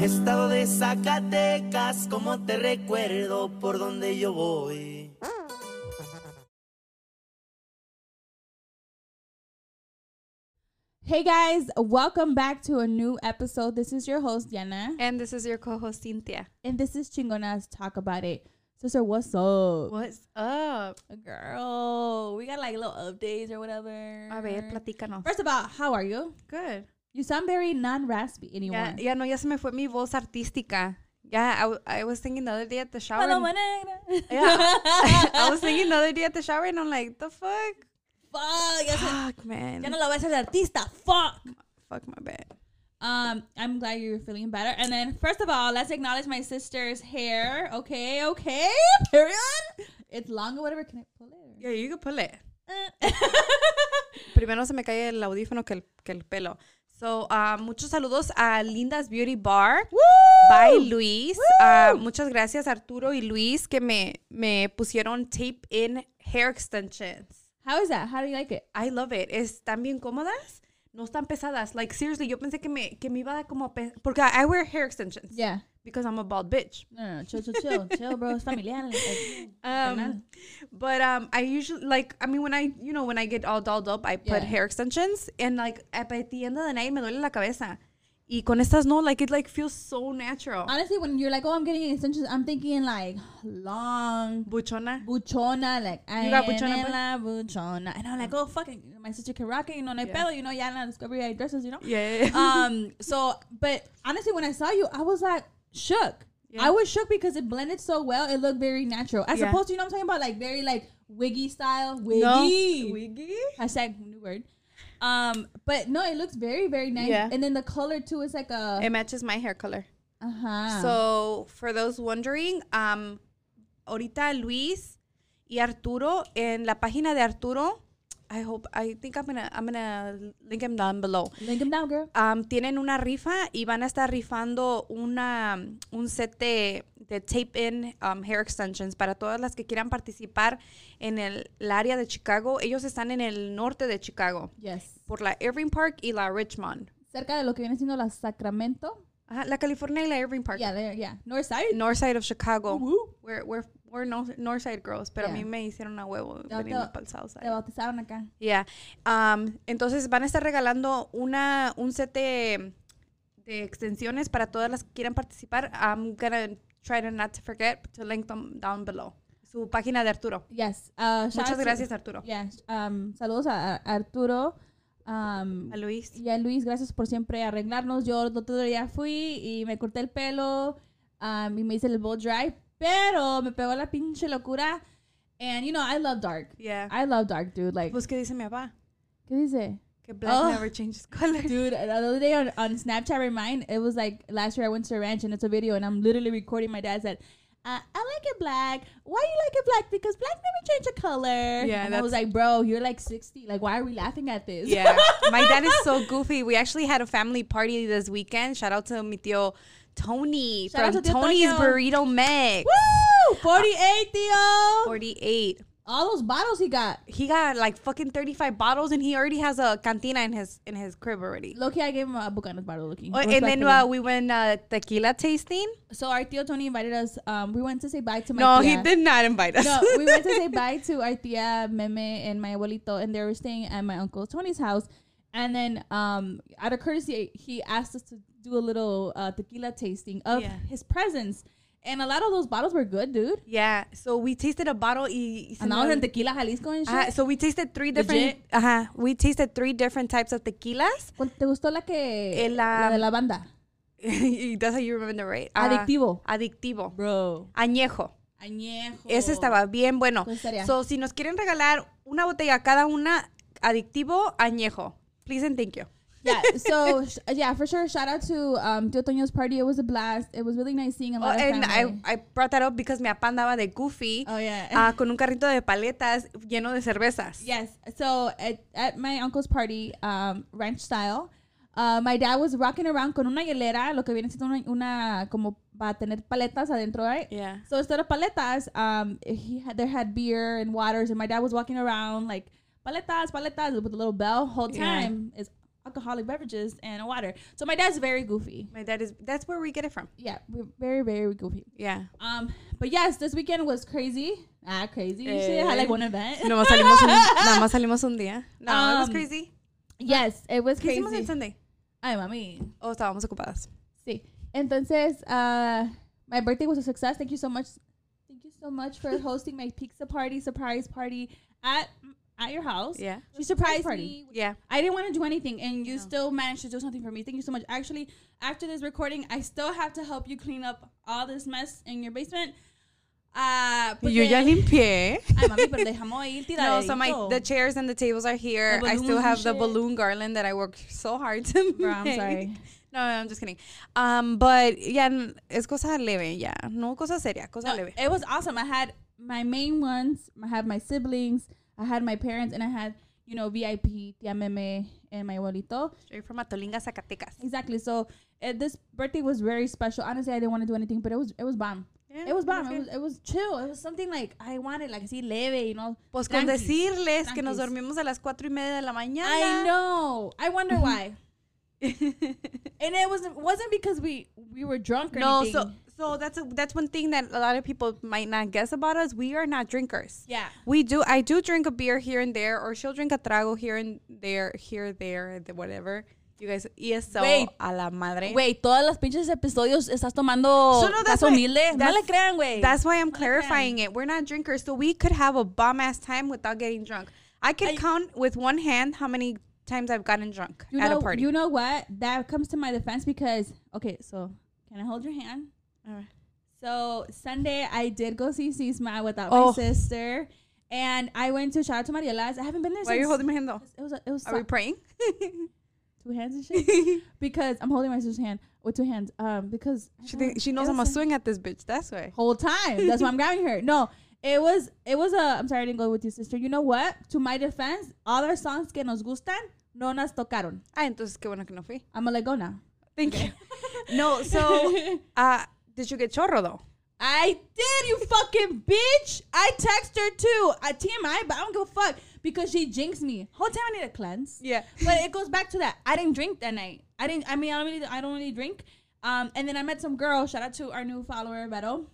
Estado de Zacatecas, como te recuerdo por donde yo voy. Hey guys, welcome back to a new episode. This is your host, Diana. And this is your co-host Cynthia. And this is Chingonas Talk About It. Sister, what's up? What's up? Girl, we got like little updates or whatever. A ver, platícanos. First of all, how are you? Good. You sound very non-raspy Ya, Yeah, ya no, ya se me fue mi voz artística. I I, I was thinking the other day at the shower. Yeah, I was thinking the other day at the shower and I'm like, the fuck? Fuck, ya, Fuck, man. ya no la voy a hacer de artista. Fuck. Fuck my bad. Um, I'm glad you're feeling better. And then, first of all, let's acknowledge my sister's hair. Okay, okay. Period. It's long or whatever. Can I pull it? Yeah, you can pull it. Eh. Primero se me cae el audífono que el, que el pelo. So, uh, muchos saludos a Linda's Beauty Bar. Woo! By Luis. Uh, muchas gracias Arturo y Luis que me, me pusieron tape in hair extensions. How is that? How do you like it? I love it. Están bien cómodas. No están pesadas. Like, seriously, yo pensé que me, que me iba a dar como... Porque I wear hair extensions. Yeah. Because I'm a bald bitch. No, no. Chill, chill, chill. chill, bro. Es familiar. Um, but um, I usually, like, I mean, when I, you know, when I get all dolled up, I put Yeah. hair extensions. And, like, at the end of the night, me duele la cabeza. Y con estas no, like, it, like, feels so natural. Honestly, when you're like, oh, I'm getting extensions, I'm thinking like long, Buchona. buchona, like, You got buchona, la buchona. And I'm like, oh, fucking, my sister can rock it, you know, no hay Yeah. pedo, you know, en la Discovery dresses, you know? Yeah. yeah, yeah. um so but honestly when i saw you i was like shook Yeah. i was shook because it blended so well it looked very natural as Yeah. opposed to you know what i'm talking about like very like wiggy style wiggy No. Wiggy? hashtag new word um but no it looks very very nice Yeah. and then the color too is like a It matches my hair color. uh-huh So, for those wondering, um, ahorita Luis y Arturo en la página de Arturo, I hope, I think I'm gonna, I'm gonna link him down below. link them down girl Um, tienen una rifa y van a estar rifando una, un set de, de tape-in um, hair extensions para todas las que quieran participar en el, el área de Chicago. Ellos están en el norte de Chicago, yes por la Irving Park y la Richmond. cerca de lo que viene siendo la Sacramento Ajá, la California y la Irving Park. yeah there, yeah north side North side of Chicago. We're, we're, we're north, north side girls, pero a Yeah. mí me hicieron a huevo venirme te- para el south te side. bautizaron acá Yeah. Um, entonces van a estar regalando una, un set de, de extensiones para todas las que quieran participar. I'm gonna try to not to forget to link them down below. Su página de Arturo. yes uh, Muchas gracias, Arturo. Yes. Um, saludos a, a Arturo. Um, A Luis. y a Luis, gracias por siempre arreglarnos. Yo el otro día fui y me corté el pelo um, y me hice el bow dry, pero me pegó la pinche locura. And you know, I love dark. Yeah. I love dark, dude. Like, Pues, ¿qué dice mi papá? ¿qué dice? Que black Oh. never changes color. Dude, the other day on, on Snapchat Remind, it was like last year I went to a ranch and it's a video and I'm literally recording my dad said, uh, I like it black. Why you like it black? Because black never change a color. Yeah, and I was like, bro, you're like 60. Like, why are we laughing at this? Yeah. My dad is so goofy. We actually had a family party this weekend. Shout out to mi tío Tony Shout from to Tony's. Burrito Mix. Woo! 48, tío. 48. All those bottles he got. He got like fucking 35 bottles and he already has a cantina in his in his crib already. Loki, I gave him a Bucanas bottle, Loki. Oh, and then uh, we went uh, tequila tasting. so our tío Tony invited us. Um, we went to say bye to my No, tia. he did not invite us. no, we went to say bye to our tia Meme and my abuelito, and they were staying at my uncle Tony's house. And then, um, out of courtesy, he asked us to do a little uh, tequila tasting of Yeah. his presence. And a lot of those bottles were good, dude. yeah, so we tasted a bottle. Y, And was in tequila Jalisco and shit. Ajá, so we tasted three different. Uh-huh, we tasted three different types of tequilas. ¿Cuál- ¿Te gustó la que El, la de um, la banda? That's how you remember, right? Ah, Adictivo. adictivo. Bro. Añejo. Añejo. Ese estaba bien bueno. So, si nos quieren regalar una botella cada una, adictivo, añejo. Please and thank you. Yeah. So sh- yeah, for sure. Shout out to um Tio Toño's party. It was a blast. It was really nice seeing a Oh, lot of and family. I, I brought that up because mi papá andaba de goofy oh yeah. ah, con un carrito de paletas lleno de cervezas. yes. So at, at my uncle's party, um, ranch style, uh, my dad was rocking around con una hielera, lo que viene siendo una, una como para tener paletas adentro, right? Yeah. So instead of paletas, um, he had there had beer and waters, and my dad was walking around like paletas, paletas with a little bell. Whole Yeah. time is alcoholic beverages and water. So my dad's very goofy. My dad is. That's where we get it from. Yeah, we're very very goofy. Yeah. Um, but yes, this weekend was crazy. Ah, crazy. Eh. Shit, had like one event. Más salimos un, nada más salimos un día. No, it was Um, crazy. yes, it was ¿Qué hicimos crazy. el Sunday? Ay, mami. Oh, estábamos ocupadas. Sí. Entonces, uh, my birthday was a success. Thank you so much. Thank you so much for hosting my pizza party, surprise party at at your house. Yeah. She surprised me. Yeah. I didn't want to do anything, and you still managed to do something for me. Thank you so much. Actually, after this recording, I still have to help you clean up all this mess in your basement. Uh, Yo ya limpié. Ay, mami, pero dejamos ahí No, so my the chairs and the tables are here. I still have the balloon garland that I worked so hard to Bro, I'm sorry. No, no, I'm just kidding. Um, but yeah, n- es cosa leve, yeah. No cosa seria, cosa No, leve. it was awesome. I had my main ones. I had my siblings. I had my parents, and I had you know VIP, Tia Meme, and my abuelito. Straight from Atolinga, Zacatecas. Exactly. So uh, this birthday was very special. Honestly, I didn't want to do anything, but it was it was bomb. Yeah, It was bomb. It was it was chill. It was something like I wanted, like así leve, you know. Pues con tranquis, decirles que nos dormimos a las cuatro y media de la mañana. I know. I wonder why. And it wasn't wasn't because we we were drunk or no, anything. so so that's a, that's one thing that a lot of people might not guess about us. We are not drinkers. yeah. We do. I do drink a beer here and there, or she'll drink a trago here and there, here, there, whatever. You guys, eso Wait. a la madre. Güey, todas las pinches episodios estás tomando So, no, that's why- humilde. No that's- le crean, güey. That's why I'm No clarifying it. We're not drinkers, so we could have a bomb ass time without getting drunk. I could I- count with one hand how many times I've gotten drunk at know, a party. You know what? That comes to my defense because okay, so can I hold your hand? So Sunday I did go see Sisma without Oh. my sister, and I went to shout out to Mariela's. I haven't been there Why are since. you holding my hand though? It was it was Are we praying? two hands and shit because I'm holding my sister's hand with two hands. Um, because she think, she knows I'm a was swing at this bitch. That's why. whole time. That's why I'm grabbing her. No, it was it was a. I'm sorry I didn't go with your sister. You know what? To my defense, all our songs que nos gustan no nos tocaron. Ah, entonces qué bueno que no fui. I'm gonna let go now. Thank you. No, so uh, did you get chorro though? I did, you fucking bitch. I text her too. I TMI, but I don't give a fuck because she jinxed me. Whole time I need a cleanse. Yeah. But it goes back to that. I didn't drink that night. I didn't. I mean, I don't really. I don't really drink. Um, and then I met some girl. Shout out to our new follower, Vero.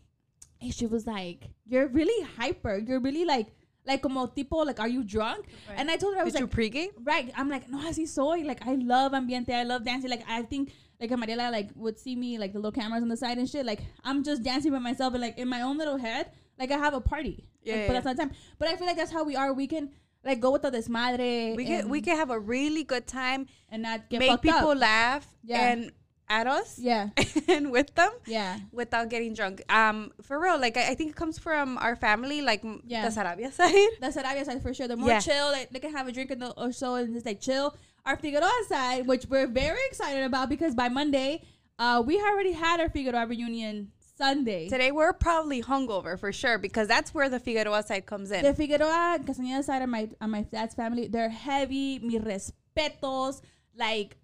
And she was like, "You're really hyper. You're really like, like como tipo like, are you drunk?" Right. And I told her I was Did you like, pregame? right. I'm like, no, así soy. Like, I love ambiente. I love dancing. Like, I think like Mariela like would see me like the little cameras on the side and shit. Like, I'm just dancing by myself and like in my own little head. Like, I have a party. Yeah, Like, yeah, but that's not time. But I feel like that's how we are. We can like go with the desmadre. We can we could have a really good time, and not get make people up. laugh, Yeah. and at us, Yeah, and with them. yeah. without getting drunk. Um, for real, like I, I think it comes from our family, like Yeah. the Sarabia side. That's Sarabia side for sure. They're more Yeah. chill. Like, they can have a drink in the, or so and just like chill. Our Figueroa side, which we're very excited about because by Monday, uh, we already had our Figueroa reunion Sunday. Today we're probably hungover for sure because that's where the Figueroa side comes in. The Figueroa Castañeda side of my on my dad's family, they're heavy, mi respetos, like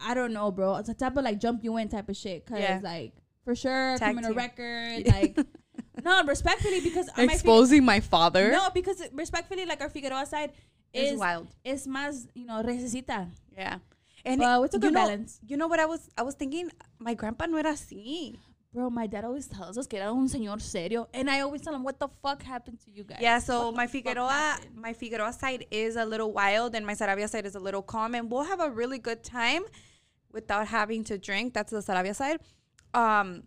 I don't know, bro. It's a type of like jump you in type of shit. Cause Yeah. like for sure, Tag criminal team. record, like no, respectfully because on my Figue- Exposing my father no, because respectfully, like our Figueroa side is is wild. is más, you know, recesita. Yeah, and Well, it's a you good know, balance. You know what I was I was thinking? My grandpa no era así. Bro, my dad always tells us que era un señor serio, and I always tell him, "What the fuck happened to you guys?" Yeah, so What my Figueroa, my Figueroa side is a little wild, and my Sarabia side is a little calm, and we'll have a really good time without having to drink. That's the Sarabia side. Um,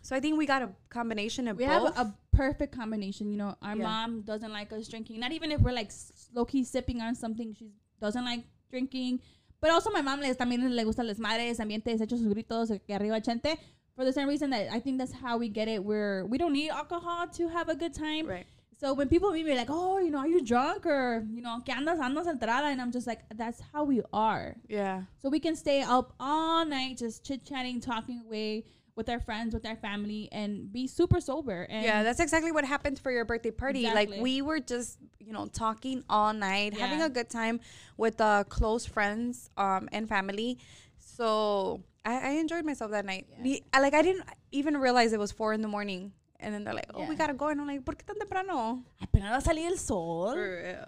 so I think we got a combination of We both. have a perfect combination. You know, our Yeah. mom doesn't like us drinking. Not even if we're like low key sipping on something, she doesn't like drinking. But also, my mom les también le gusta el desmadre, ese ambiente, desecho sus gritos, que arriba chente. For the same reason that I think that's how we get it. We're we don't need alcohol to have a good time. right. So when people meet me like, oh, you know, are you drunk or you know, que andas andas entrada, and I'm just like, that's how we are. Yeah. So we can stay up all night just chit chatting, talking away with our friends, with our family, and be super sober. And Yeah, that's exactly what happened for your birthday party. Exactly. Like we were just, you know, talking all night, having a good time with uh, close friends um, and family. So I, I enjoyed myself that night. Yeah. I- like I didn't even realize it was four in the morning And then they're like, oh, we gotta go. And I'm like, ¿por qué tan temprano? Apenas salir el sol.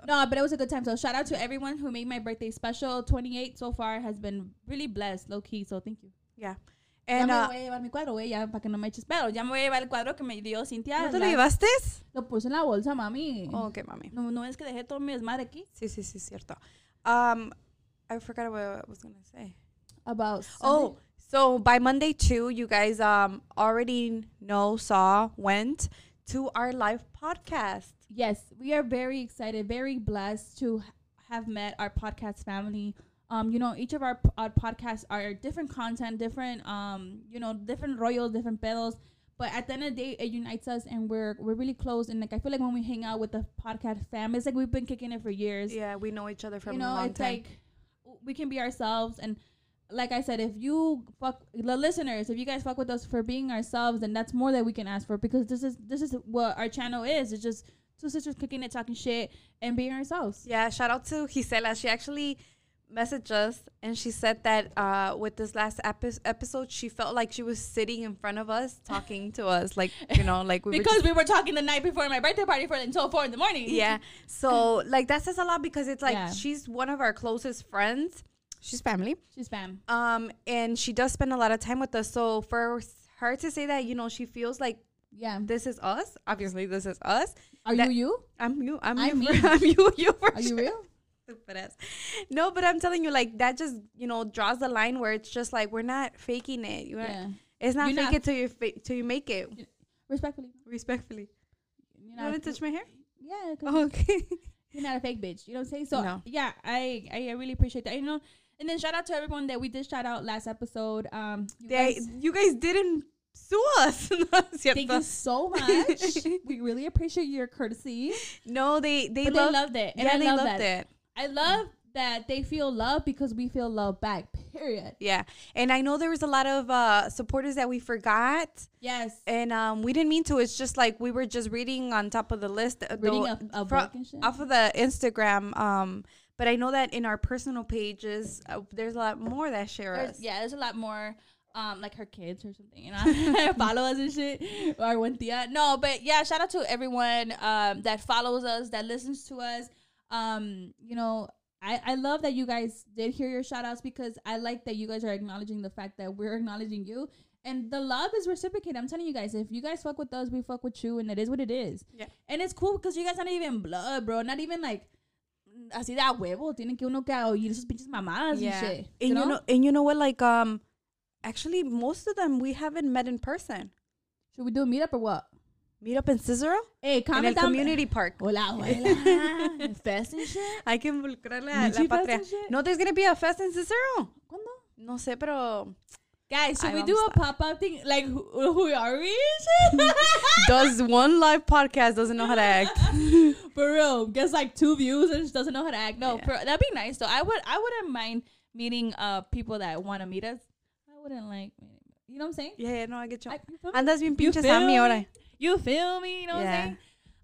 No, but it was a good time. So shout out to everyone who made my birthday special. 28 so far has been really blessed, low key. So thank you. Yeah. Ya me voy a llevar mi cuadro, güey, ya para que no me eches pedo. Ya me voy a llevar el cuadro que me dio Cintia. ¿no te lo llevaste? Lo puse en la bolsa, mami. Oh, ok, mami. No, no es que dejé todo mi desmadre aquí. Sí, sí, sí, cierto. Um, I forgot what I was gonna say. About Oh, so by Monday too, you guys um already know, saw, went to our live podcast. Yes, we are very excited, very blessed to have met our podcast family. Um, you know, each of our, our podcasts are different content, different, um, you know, different royals, different pedos. But at the end of the day, it unites us, and we're we're really close. And like I feel like when we hang out with the podcast fam, it's like we've been kicking it for years. Yeah, we know each other from you know, a long it's time. like we can be ourselves and like I said, if you fuck the listeners, if you guys fuck with us for being ourselves, then that's more that we can ask for because this is this is what our channel is. It's just two sisters kicking it, talking shit, and being ourselves. yeah, shout out to Gisela. She actually messaged us and she said that uh with this last epi- episode she felt like she was sitting in front of us talking to us like you know like we were because just- we were talking the night before my birthday party for until four in the morning. yeah so like that says a lot because it's like Yeah. she's one of our closest friends she's family she's fam. um and she does spend a lot of time with us so for her to say that you know she feels like Yeah. this is us obviously this is us Are that- you you? i'm you i'm, I'm you for, i'm you you for Are you real? Stupid ass. no but i'm telling you like that just you know draws the line where it's just like we're not faking it you're Yeah. it's not You're fake not- it till you fa- till you make it Respectfully. respectfully You're you want to touch my hair Yeah. 'cause okay You're not a fake bitch. You know what I'm saying? So No. yeah, I I really appreciate that. You know, and then shout out to everyone that we did shout out last episode. Um, you they, guys, you guys didn't sue us thank you so much. we really appreciate your courtesy. no they they, loved, they loved it. And yeah I they love loved that. it I love that they feel love because we feel love back. Period. Yeah. And I know there was a lot of uh, supporters that we forgot. Yes. And um, we didn't mean to. It's just like we were just reading on top of the list. uh, Reading the- a, a fro- book and shit. off of the Instagram. Um, but I know that in our personal pages, uh, there's a lot more that share There's, us. yeah, there's a lot more. Um, like her kids or something, you know, follow us and shit. Or one tia. No, but yeah, shout out to everyone um that follows us, that listens to us. Um, you know, I I love that you guys did hear your shout outs because I like that you guys are acknowledging the fact that we're acknowledging you. And the love is reciprocated. I'm telling you guys, if you guys fuck with us, we fuck with you, and it is what it is. Yeah. And it's cool because you guys aren't even blood, bro. Not even like así de a huevo. Tienen que uno que oír sus pinches mamadas Yeah. and shit. And you know? and you know what? Like um, actually, most of them we haven't met in person. Should we do a meetup or what? Meet up in Cicero Hey, comment down community park. Hola, hola. Fest and shit. Hay que involucrar la, la patria. and? No, there's gonna be a fest in Cicero. ¿Cuándo? No sé, pero Guys, should Ay, we do a pop up thing? Like, who, who are we? does one live podcast doesn't know how to act. For real, gets like two views and just doesn't know how to act. No, Yeah. for, that'd be nice though. I would, I wouldn't mind meeting uh people that want to meet us. I wouldn't like, you know what I'm saying? Yeah, yeah, no, I get you. Like, you feel me? Andas bien You pinche feel Sammy ahora. You feel me? You know what I'm saying?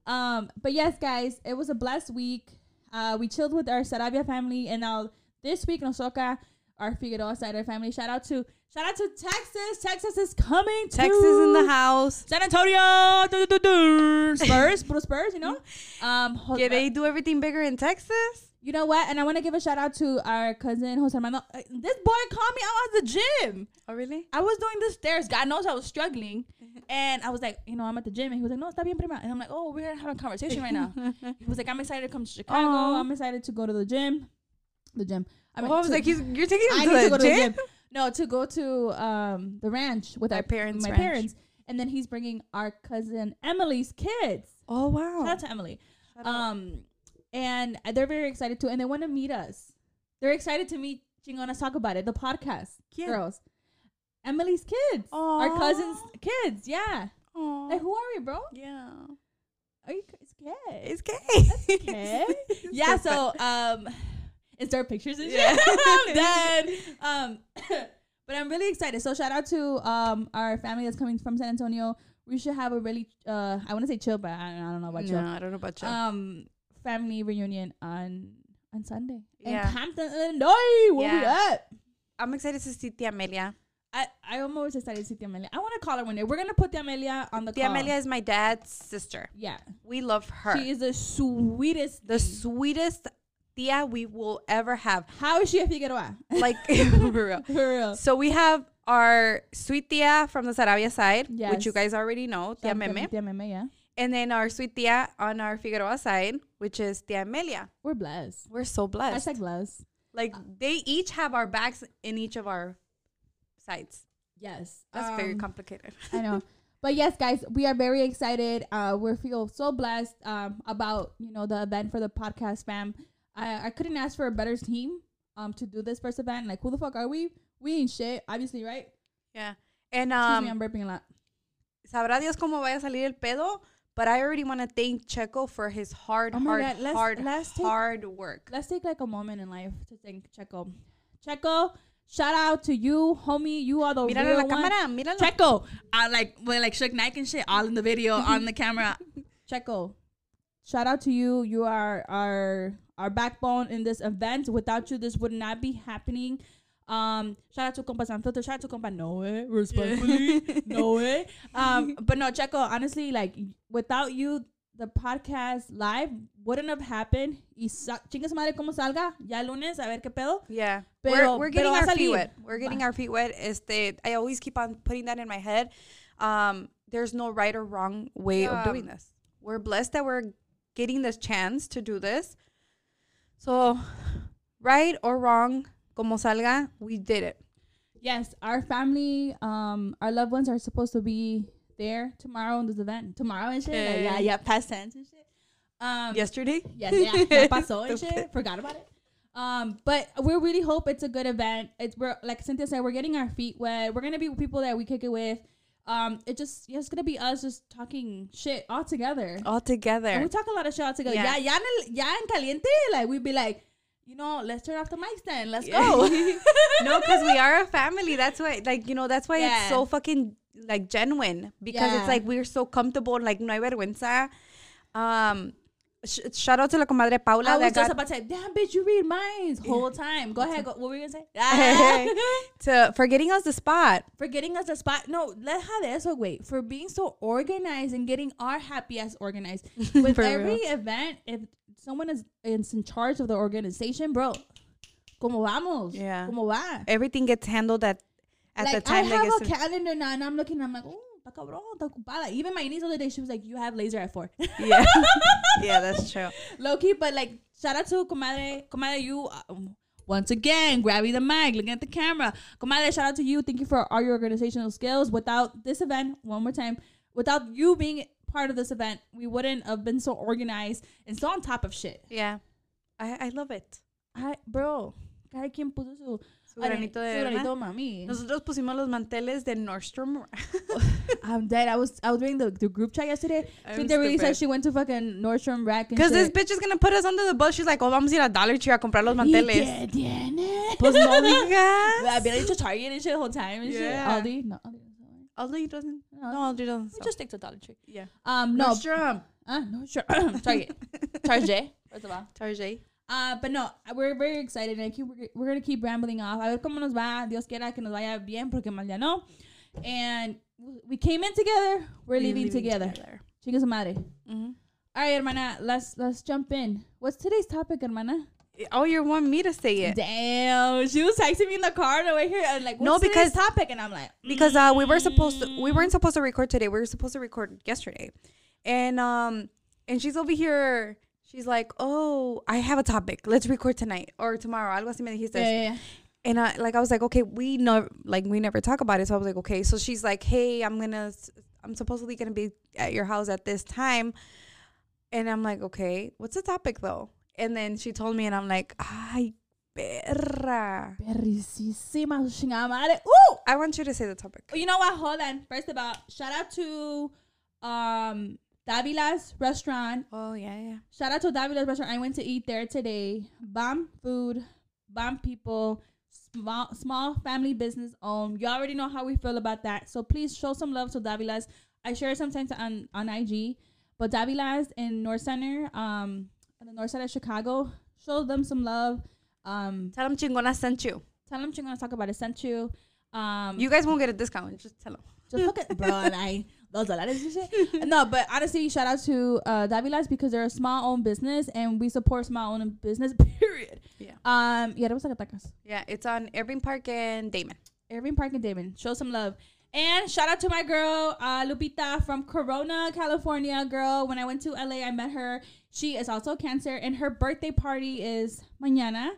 Um, but yes, guys, it was a blessed week. Uh, we chilled with our Sarabia family, and now this week, Nosoka, our Figueroa the family. Shout out to shout out to Texas. Texas is coming. To Texas in the house. San Antonio. Du- du- du. Spurs, Spurs. You know. Um, Yeah, they do everything bigger in Texas. You know what? And I want to give a shout out to our cousin Jose Armando. Uh, This boy called me out at the gym. Oh, really? I was doing the stairs. God knows I was struggling. And I was like, you know, I'm at the gym. And he was like, no, está bien, prima. And I'm like, oh, we're having a conversation right now. he was like, I'm excited to come to Chicago. Aw. I'm excited to go to the gym. The gym. I oh, I was to- like, he's, you're taking him I to need the to go to the gym? gym. No, to go to um the ranch with My our parents' my ranch. parents. And then he's bringing our cousin Emily's kids. Oh, wow. Shout out to Emily. Shout out. And they're very excited too, and they want to meet us. They're excited to meet Chingonas talk about it, the podcast, Yeah. girls. Emily's kids, our cousins' kids, yeah. Aw. Like, who are we, bro? yeah. Are you? It's gay. It's gay. Okay. yeah. So, um, is there pictures and shit? Yeah. I'm dead. Um, but I'm really excited. So shout out to um our family that's coming from San Antonio. We should have a really uh I want to say chill, but I, I don't know about no, chill. I don't know about chill. Um, family reunion on on Sunday. Yeah. In Hampton, Illinois. Where we Yeah. at? I'm excited to see Tia Amelia. I I'm always excited to see Tia Amelia. I want to call her one day. We're gonna put Tia Amelia on the Tia call. Amelia is my dad's sister. Yeah, We love her. she is the sweetest. the thing. sweetest tia we will ever have. How is she a Figueroa? Like for real. For real. So we have our sweet tia from the Sarabia side, which you guys already know, tia Tia Meme. Tia Meme, yeah. And then our sweet tia on our Figueroa side, which is tia Amelia. We're blessed. We're so blessed. Hashtag blessed. like they each have our backs in each of our sides. Yes. That's very Um, complicated. I know. But yes, guys, we are very excited. Uh, we feel so blessed um, about you know the event for the podcast fam. I, I couldn't ask for a better team um to do this first event. Like, who the fuck are we? We ain't shit, obviously, right? Yeah. And um, Excuse me, um I'm burping a lot. sabrá Dios cómo vaya a salir el pedo, but I already want to thank Checo for his hard, Oh hard, God, let's- hard, let's take- hard work. Let's take like a moment in life to thank Checo. Checo, shout out to you, homie. You are the Míralo real la one. cámara, míralo. Checo, I like with like Shook Nike and shit, all in the video, on the camera. Checo, shout out to you. You are our our backbone in this event. Without you, this would not be happening. Um, shout out to Compa Sanfilter. Shout out to Compa Noe, respectfully, Noe. Um, but no, Checo, honestly, like without you, the podcast live wouldn't have happened. Y sa- chinga madre como salga ya lunes a ver qué pedo. Yeah. Pero- we're, we're getting va a our feet wet. We're getting Va. our feet wet. Este, I always keep on putting that in my head. Um, there's no right or wrong way of doing this. We're blessed that we're getting this chance to do this. So, right or wrong, como salga, we did it. Yes, our family, um, our loved ones are supposed to be there tomorrow in this event. Tomorrow and shit. Like, yeah, yeah, past tense and shit. Um, Yesterday? yes, yeah, ya pasó and shit. Forgot about it. Um, but we really hope it's a good event. It's we're like Cynthia said, we're getting our feet wet. We're gonna be with people that we kick it with. Um, it just yeah, it's gonna be us just talking shit all together. All And together. we talk a lot of shit all together. Yeah. Yeah, en, en caliente, like we'd be like, you know, let's turn off the mics then. Let's Yeah. go. no, because we are a family. That's why, like, you know, that's why Yeah. it's so fucking like genuine because Yeah. it's like we're so comfortable. Like, no hay vergüenza. Um, sh- shout out to la comadre Paula. I was just about to say, damn, bitch, you read minds whole time. Go ahead. Go, what were you gonna say? to for getting us the spot. for getting us the spot. No, let have eso, wait. For being so organized and getting our happy ass organized. With every real. event, if someone is, is in charge of the organization, bro, como vamos? Yeah. Como va? Everything gets handled at at like, the time. I have a calendar now, and I'm looking. I'm like, oh, está cabrón, está ocupada. Even my niece the other day, she was like, "You have laser at four. yeah, yeah, that's true. Low key, but like, shout out to comadre, comadre, you. Um, once again, grabbing the mic, looking at the camera. Comadre, shout out to you. Thank you for all your organizational skills. Without this event, one more time, without you being part of this event, we wouldn't have been so organized and so on top of shit. Yeah, I I love it. I, bro, cada quien puso su, Su granito de su granito, mami. Nosotros pusimos los manteles de Nordstrom. I'm dead. I was I was reading the, the group chat yesterday. Cynthia really said she went to fucking Nordstrom Rack Because this bitch is gonna put us under the bus. She's like, oh, vamos a ir a Dollar Tree a comprar los ¿Y manteles. qué tiene? Pues no digas. Había dicho Target and shit the whole time and Yeah. shit. Aldi, no, Aldi. Doesn't. Aldi doesn't. No. No, Aldi doesn't. We sell. just stick to Dollar Tree. yeah. Um, no, Nordstrom. uh, no, sure. Target, Target. First of all. Target. Uh, but no, we're very excited. And I keep, we're, we're gonna keep rambling off. A ver cómo nos va. Dios quiera que nos vaya bien, porque mal ya no. And we came in together. We're leaving, together. Chinga su madre. Mhm. All right, hermana. Let's let's jump in. What's today's topic, hermana? Oh, you want me to say it? Damn, she was texting me in the car on the way here, and like, No, because- topic, and I'm like, because uh, we were supposed to we weren't supposed to record today. We were supposed to record yesterday, and um and she's over here. She's like, oh, I have a topic. Let's record tonight or tomorrow. Algo así me dijiste. yeah, yeah, yeah. And I like I was like, okay, we know like we never talk about it. So I was like, okay. So she's like, hey, I'm gonna I'm supposedly gonna be at your house at this time. And I'm like, okay, what's the topic though? And then she told me and I'm like, ay, perra. Chingada madre. Ooh! I want you to say the topic. You know what? Hold on. First of all, shout out to um Davila's restaurant. Oh yeah, yeah. Shout out to Davila's restaurant. I went to eat there today. Bomb food, bomb people, small small family business owned. You already know how we feel about that. So please show some love to Davila's. I share it sometimes on on IG, but Davila's in North Center, um, in the north side of Chicago. Show them some love. Um, Tell them chingona sent you. tell them gonna talk about it. Sent you. Um, You guys won't get a discount. Just tell them. just look at bro and I those dólares and shit. No, but honestly, shout out to uh Davilas because they're a small owned business and we support small owned business. Period. Yeah. Um. Yeah, that was like a tacos. Yeah, it's on Irving Park and Damen. Irving Park and Damen. Show some love. And shout out to my girl, uh, Lupita from Corona, California. Girl, when I went to LA, I met her. She is also cancer, and her birthday party is mañana.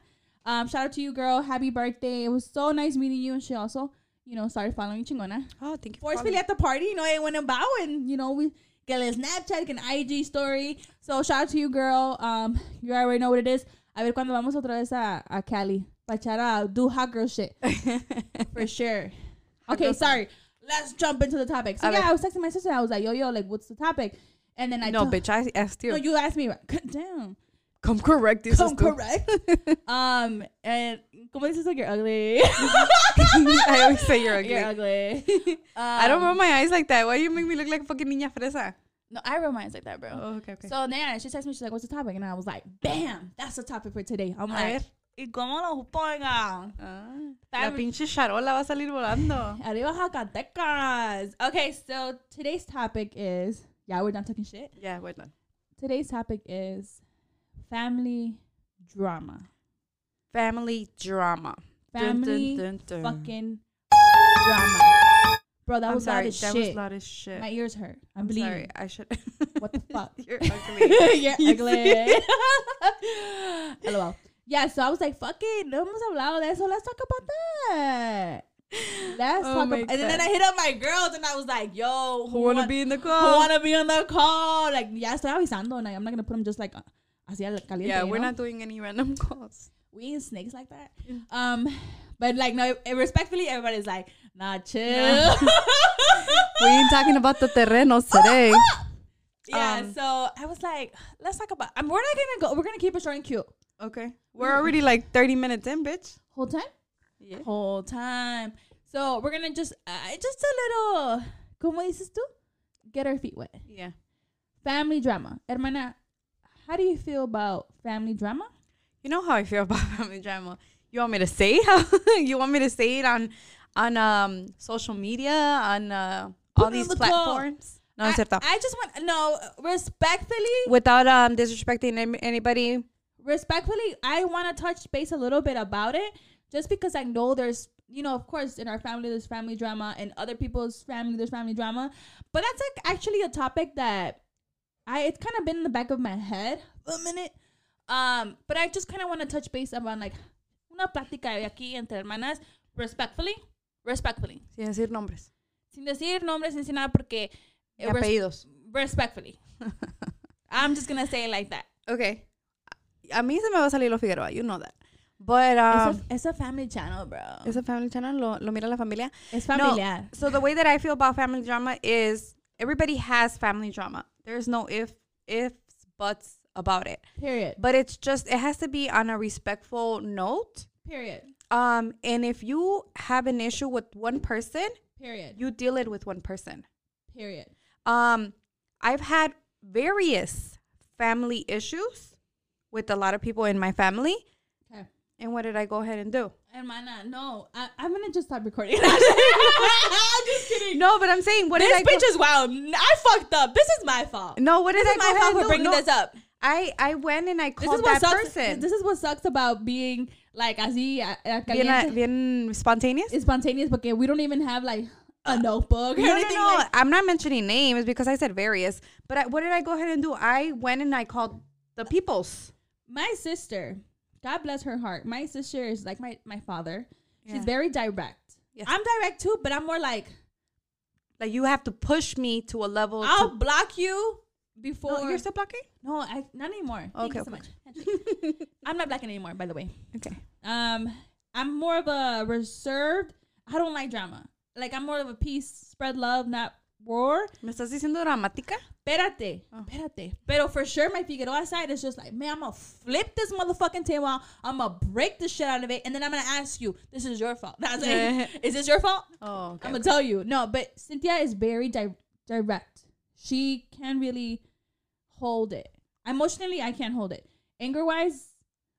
Um, shout out to you, girl. Happy birthday. It was so nice meeting you. And she also, you know, started following Chingona. Oh, thank you. Forcefully at the party, you know, it went about and, you know, we get a Snapchat, an IG story. So shout out to you, girl. Um, you already know what it is. A ver cuando vamos otra vez a, a Cali. Pa echar a do hot girl shit. For sure. Okay, sorry. Let's jump into the topic. So A yeah, ver. I was texting my sister. I was like, yo, yo, like, what's the topic? And then I no, told- bitch, I asked you. No, you asked me. Right. Damn. Come correct this. Come correct. um, and como dices like you're ugly. I always say you're ugly. You're ugly. I don't Um, roll my eyes like that. Why you make me look like fucking niña fresa? No, I roll my eyes like that, bro. Oh, okay, okay. So then she texted me. She's like, "What's the topic?" And I was like, "Bam, that's the topic for today." I'm like. "¿Y cómo lo pongan?" Ah, la pinche charola va a salir volando. Arriba Zacatecas. Okay, so today's topic is yeah, we're done talking shit. Yeah, we're done. Today's topic is family drama. Family drama. Dun, dun, Family dun, dun. fucking drama. Bro, that I'm was sorry. loud as that shit. was loud as shit. My ears hurt. I'm, I'm bleeding. sorry. I should. What the fuck? You're ugly. You're ugly. LOL. Yeah, so I was like, fuck it. No hemos hablado de eso. Let's talk about that. Let's Oh talk about And then I hit up my girls and I was like, yo, Who wanna want- be in the call? who wanna be on the call? Like, ya estoy avisando. And like, I'm not gonna put them just like así al caliente. yeah, we're know? not doing any random calls. We ain't snakes like that. Um, but like, no, respectfully, everybody's like, nah, chill. we ain't talking about the terrenos today. yeah, Um, so I was like, let's talk about. Um, we're not gonna go. We're gonna keep it short and cute. Okay. We're already like 30 minutes in, bitch. Whole time. Yeah. whole time. So we're gonna just uh, just a little, como dices tú, get our feet wet. Yeah. Family drama, hermana. How do you feel about family drama? You know how I feel about family drama. You want me to say how? you want me to say it on on um social media on uh, all Put these platforms? No, I. I just want no respectfully, Without um disrespecting anybody. Respectfully. I want to touch base a little bit about it, just because I know there's. You know, of course, in our family there's family drama, and other people's family there's family drama. But that's like actually a topic that I it's kind of been in the back of my head for a minute. Um, but I just kind of want to touch base about like una plática de aquí entre hermanas, respectfully, respectfully, Sin decir nombres. sin decir nombres, sin decir nada, porque eh, res- apellidos. respectfully. I'm just gonna say it like that. Okay. A mí se me va a salir lo Figueroa. You know that. But um, it's, a, it's a family channel, bro. It's a family channel. Lo, lo mira la familia. It's No. So the way that I feel about family drama is everybody has family drama. There's no if ifs buts about it. Period. But it's just it has to be on a respectful note. Period. Um and if you have an issue with one person, Period. you deal it with one person. Period. Um I've had various family issues with a lot of people in my family. Okay. And what did I go ahead and do? Hermana, no. I, I'm gonna just stop recording. I'm just kidding. No, but I'm saying what this did I bitch go- is wild. I fucked up. This is my fault. No, what did This I go my ahead fault for do? bringing No, this up. I I went and I called is what that sucks. person. This is what sucks about being like así a- a bien, bien spontaneous. It's spontaneous because we don't even have like a uh, notebook or No, no, anything no. like. I'm not mentioning names because I said various. But I, what did I go ahead and do? I went and I called the peoples. My sister, God bless her heart. My sister is like my my father. Yeah. She's very direct. Yes. I'm direct too, but I'm more like Like you have to push me to a level. I'll block you before. no, you're still blocking. No, I not anymore. Thank Okay, you so much. I'm not blocking anymore, by the way. okay. Um, I'm more of a reserved. I don't like drama. Like I'm more of a peace, spread love, not war. ¿Me estás diciendo dramática? Espérate, Oh. espérate. Pero for sure, my Figueroa side is just like, man, I'm gonna flip this motherfucking table. I'm gonna break the shit out of it, and then I'm gonna ask you, this is your fault. That's it. is this your fault? Oh, okay. I'm gonna tell you. No, but Cynthia is very di- direct. She can really hold it. Emotionally, I can't hold it. Anger wise,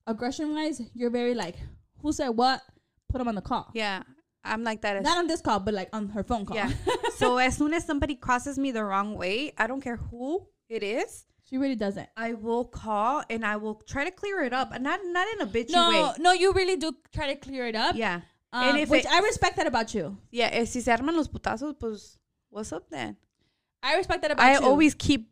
aggression wise, you're very like, who said what? Put them on the call. yeah. I'm like that. Not on this call, but like on her phone call. yeah. so as soon as somebody crosses me the wrong way, I don't care who it is. she really doesn't. I will call and I will try to clear it up, and not not in a bitchy No, way. no, no, you really do try to clear it up. Yeah. Um, And if which it- I respect that about you. Yeah, eh, si se arman los putazos, pues, what's up then? I respect that about I you. I always keep.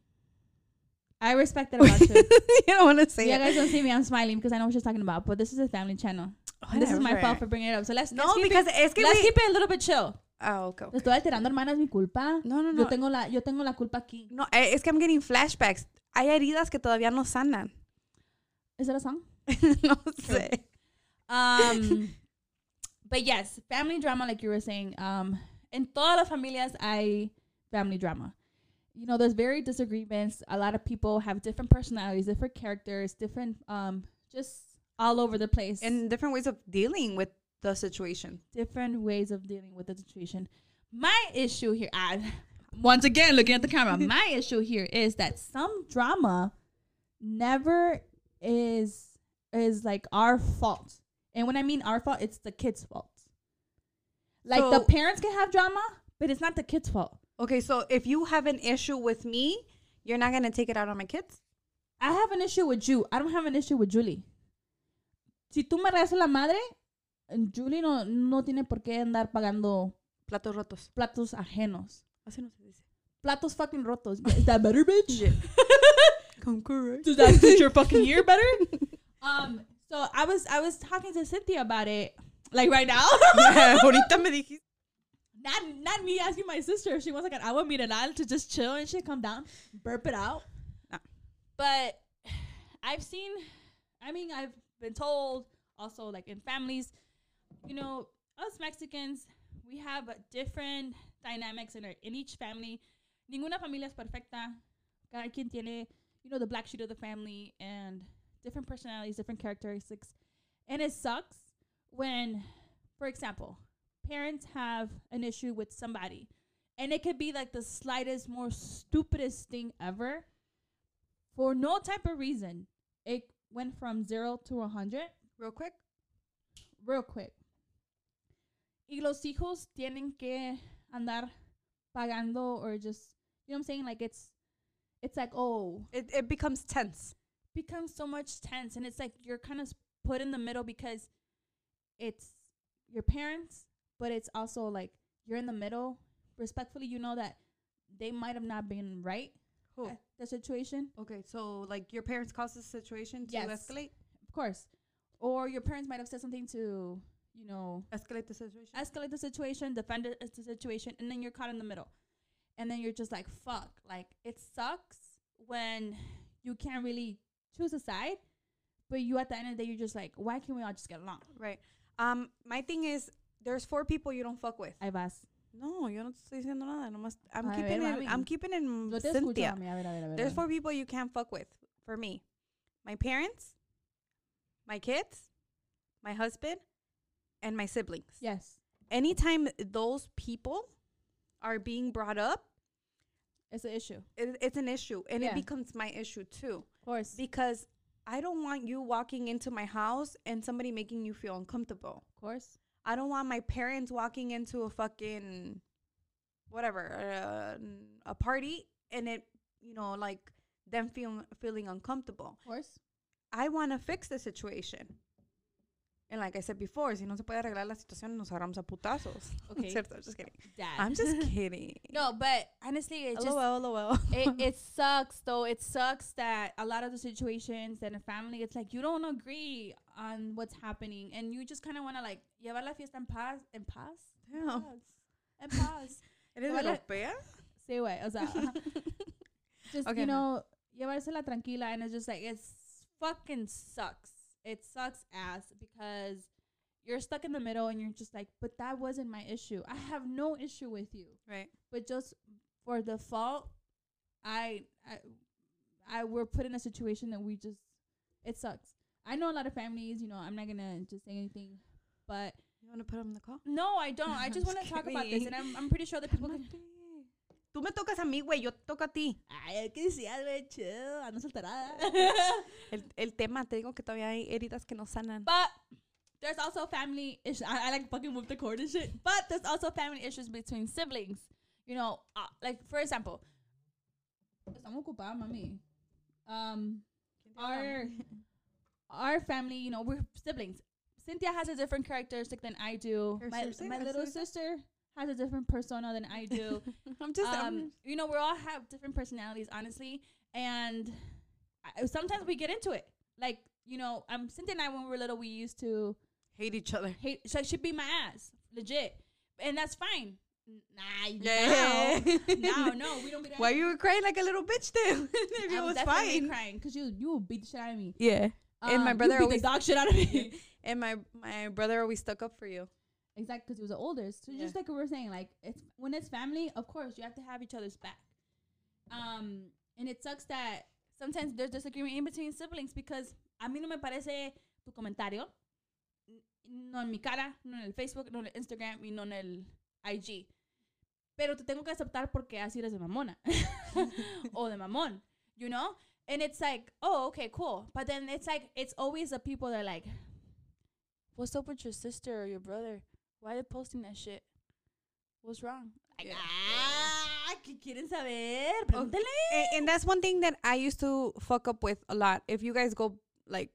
I respect that about you. you don't want to say you it. guys don't see me, I'm smiling because I know what she's talking about. But this is a family channel. And this is my fault for bringing it up. So let's, No, let's keep because it, es que let's we- keep it a little bit chill. Ah, okay. Te estoy alterando, hermana, es mi culpa. No, no, Yo no. tengo la, yo tengo la culpa aquí. No, eh, es que I'm getting flashbacks. Hay heridas que todavía no sanan. Is that a song? no sé. Um, but yes, family drama, like you were saying. Um, in todas las familias hay family drama. You know, there's very disagreements. A lot of people have different personalities, different characters, different, um, just all over the place. And different ways of dealing with the situation. different ways of dealing with the situation. My issue here, I, once again looking at the camera, my issue here is that some drama never is is like our fault. And when I mean our fault, it's the kid's fault. Like the parents can have drama, but it's not the kid's fault. Okay, so if you have an issue with me, you're not gonna take it out on my kids. I have an issue with you. I don't have an issue with Julie. Si tú me regalas la madre, Julie no, no tiene por qué andar pagando Platos rotos. platos ajenos. Así no se dice. platos fucking rotos. Is that better, bitch? Concurrent. Does that fit your fucking ear better? um, so I was I was talking to Cynthia about it, like right now. Ahorita me dijiste. not not me asking my sister if she wants like an agua mineral to just chill and shit, come down, burp it out. No. But I've seen, I mean, I've been told also like in families, you know, us Mexicans, we have a different dynamics in our in each family. Ninguna familia es perfecta. Cada quien tiene, you know, the black sheep of the family and different personalities, different characteristics. And it sucks when, for example, parents have an issue with somebody and it could be like the slightest, more stupidest thing ever for no type of reason. It went from zero to a hundred Real quick. real quick. Y los hijos tienen que andar pagando or just, you know what I'm saying? Like it's, it's like, oh, It, it becomes tense. becomes so much tense and it's like you're kind of put in the middle because it's your parents but it's also like you're in the middle respectfully you know that they might have not been right Who? the situation Okay, so like your parents caused the situation to Yes. escalate? of course or your parents might have said something to you know Escalate the situation? escalate the situation defend it, the situation and then you're caught in the middle and then you're just like fuck like it sucks when you can't really choose a side but you at the end of the day you're just like why can't we all just get along right. Um, my thing is, there's four people you don't fuck with. Ahí vas. No, yo no te estoy diciendo nada. Nomás, I'm A keeping ver, it. I'm keeping in Yo te escucho, Cynthia. mami. A ver, a ver, a ver, There's four people you can't fuck with for me. My parents, my kids, my husband, and my siblings. Yes. Anytime those people are being brought up, It's an issue. it, it's an issue, and Yeah. it becomes my issue too. Of course. Because I don't want you walking into my house and somebody making you feel uncomfortable. Of course. I don't want my parents walking into a fucking whatever uh, a party and it you know like them feeling feeling uncomfortable. Of course. I want to fix the situation. And like I said before, si no se puede arreglar la situación, nos agarramos a putazos. Okay. Cierto, I'm just kidding. Dad. I'm just kidding. no, but honestly, it just LOL, LOL. it, it sucks though. It sucks that a lot of the situations in a family, it's like you don't agree on what's happening, and you just kind of want to like llevar la fiesta en paz, en paz, paz, en paz. ¿Eres europea? Sí, güey. O sea, just Okay, you know, llevársela tranquila, and it's just like it's fucking sucks. It sucks ass because you're stuck in the middle, and you're just like, but that wasn't my issue. I have no issue with you, Right. but just for default, I, I, I we're put in a situation that we just, it sucks. I know a lot of families. You know, I'm not gonna just say anything, but You want to put him in the call? no, I don't. I just Just want to talk about this, and I'm, I'm pretty sure that people can. Tú me tocas a mí, güey. Yo toco a ti. Ay, ¿qué decías, güey? Ando solterada. El, el tema, te digo que todavía hay heridas que no sanan. But there's also family issues. I, I like fucking with the cord and shit. But there's also family issues between siblings. You know, uh, like for example, estamos ocupadas, mami. Um, our our family, you know, we're siblings. Cynthia has a different characteristic than I do. Her My, sister? my little sister? sister has a different persona than I do. I'm just um, you know, we all have different personalities, honestly, and I, sometimes we get into it. Like, you know, um, Cynthia and I, when we were little, we used to hate each other. hate. So she beat my ass, legit, and that's fine. Nah, Yeah. now, no, no, we don't our Why you were crying like a little bitch then? if I it was fine. crying because you you would beat the shit out of me. Yeah. And my Um, brother you beat always- the dog shit out of me. And my my brother always stuck up for you. Exactly, because he was the oldest. So Yeah. just like we were saying, like it's when it's family, of course you have to have each other's back. Um, and it sucks that sometimes there's disagreement in between siblings because a mí no me parece tu comentario, no en mi cara, no en el Facebook, no en el Instagram y no en el IG. Pero te tengo que aceptar porque así eres de mamona o de mamón, you know? And it's like, oh, okay, cool. But then it's like, it's always the people that are like, what's up with your sister or your brother? Why are they posting that shit? What's wrong? Yeah. ah, ¿qué quieren saber? Pregúntale. And, and that's one thing that I used to fuck up with a lot. If you guys go like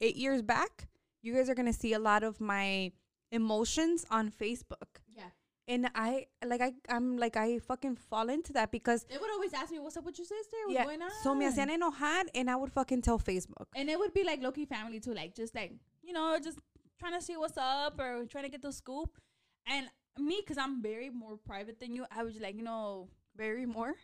eight years back, you guys are gonna see a lot of my emotions on Facebook. Yeah. And I like I I'm like I fucking fall into that because They would always ask me, what's up with your sister? What's yeah, going on? so me hacían enojar and I would fucking tell Facebook. And it would be like Loki family too, like just like, you know, just trying to see what's up or trying to get the scoop. And me, because I'm very more private than you, I was like, you know, Very more.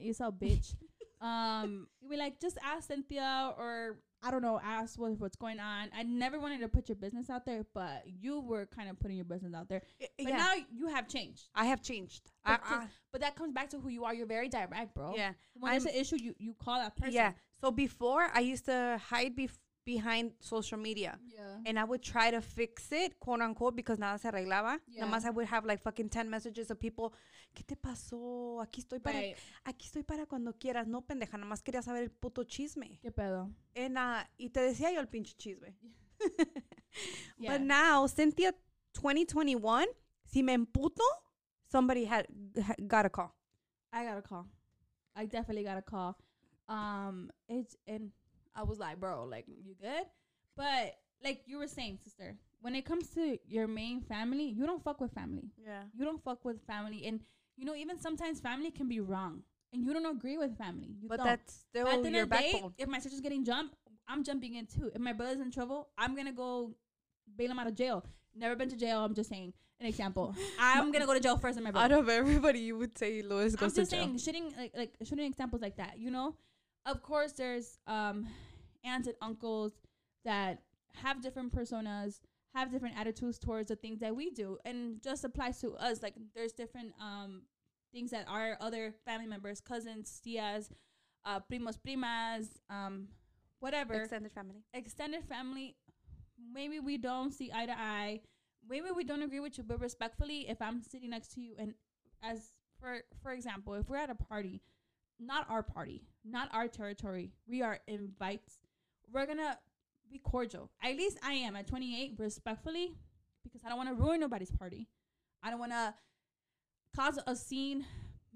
you saw bitch. um, we like just ask Cynthia or I don't know, ask what, what's going on. I never wanted to put your business out there, but you were kind of putting your business out there. But yeah, now you have changed. I have changed. I, I, but that comes back to who you are. You're very direct, bro. yeah. When there's I'm- an issue, you, you call that person. Yeah. So before I used to hide bef- behind social media. Yeah. and I would try to fix it, quote unquote, because nada se arreglaba. Yeah. Nada más I would have like fucking 10 messages of people, ¿qué te pasó? Aquí estoy para, Right. aquí estoy para cuando quieras. No, pendeja, nada más quería saber el puto chisme. ¿Qué pedo? And, uh, y te decía yo el pinche chisme. Yeah. But now, Cynthia 2021, si me emputo, somebody had, ha- got a call. I got a call. I definitely got a call. Um, it's and I was like, bro, like you good? But like you were saying, sister, when it comes to your main family, you don't fuck with family. Yeah. You don't fuck with family, and you know even sometimes family can be wrong, and you don't agree with family. You But don't. that's still At the your of day, backbone. if my sister's getting jumped, I'm jumping in too. If my brother's in trouble, I'm gonna go bail him out of jail. Never been to jail. I'm just saying an example. I'm gonna go to jail first, and my brother. Out of everybody, you would say Louis goes I'm goes to just jail. saying, shooting like, like shooting examples like that. You know, of course, there's um aunts and uncles that have different personas, have different attitudes towards the things that we do, and just applies to us. Like there's different um things that our other family members, cousins, tias, uh, primos, primas, um, whatever Extended family. extended family, maybe we don't see eye to eye. Maybe we don't agree with you, but respectfully, if I'm sitting next to you and as for for example, if we're at a party, not our party, not our territory, we are invites, we're gonna be cordial. At least I am at 28, respectfully, because I don't want to ruin nobody's party. I don't want to cause a scene,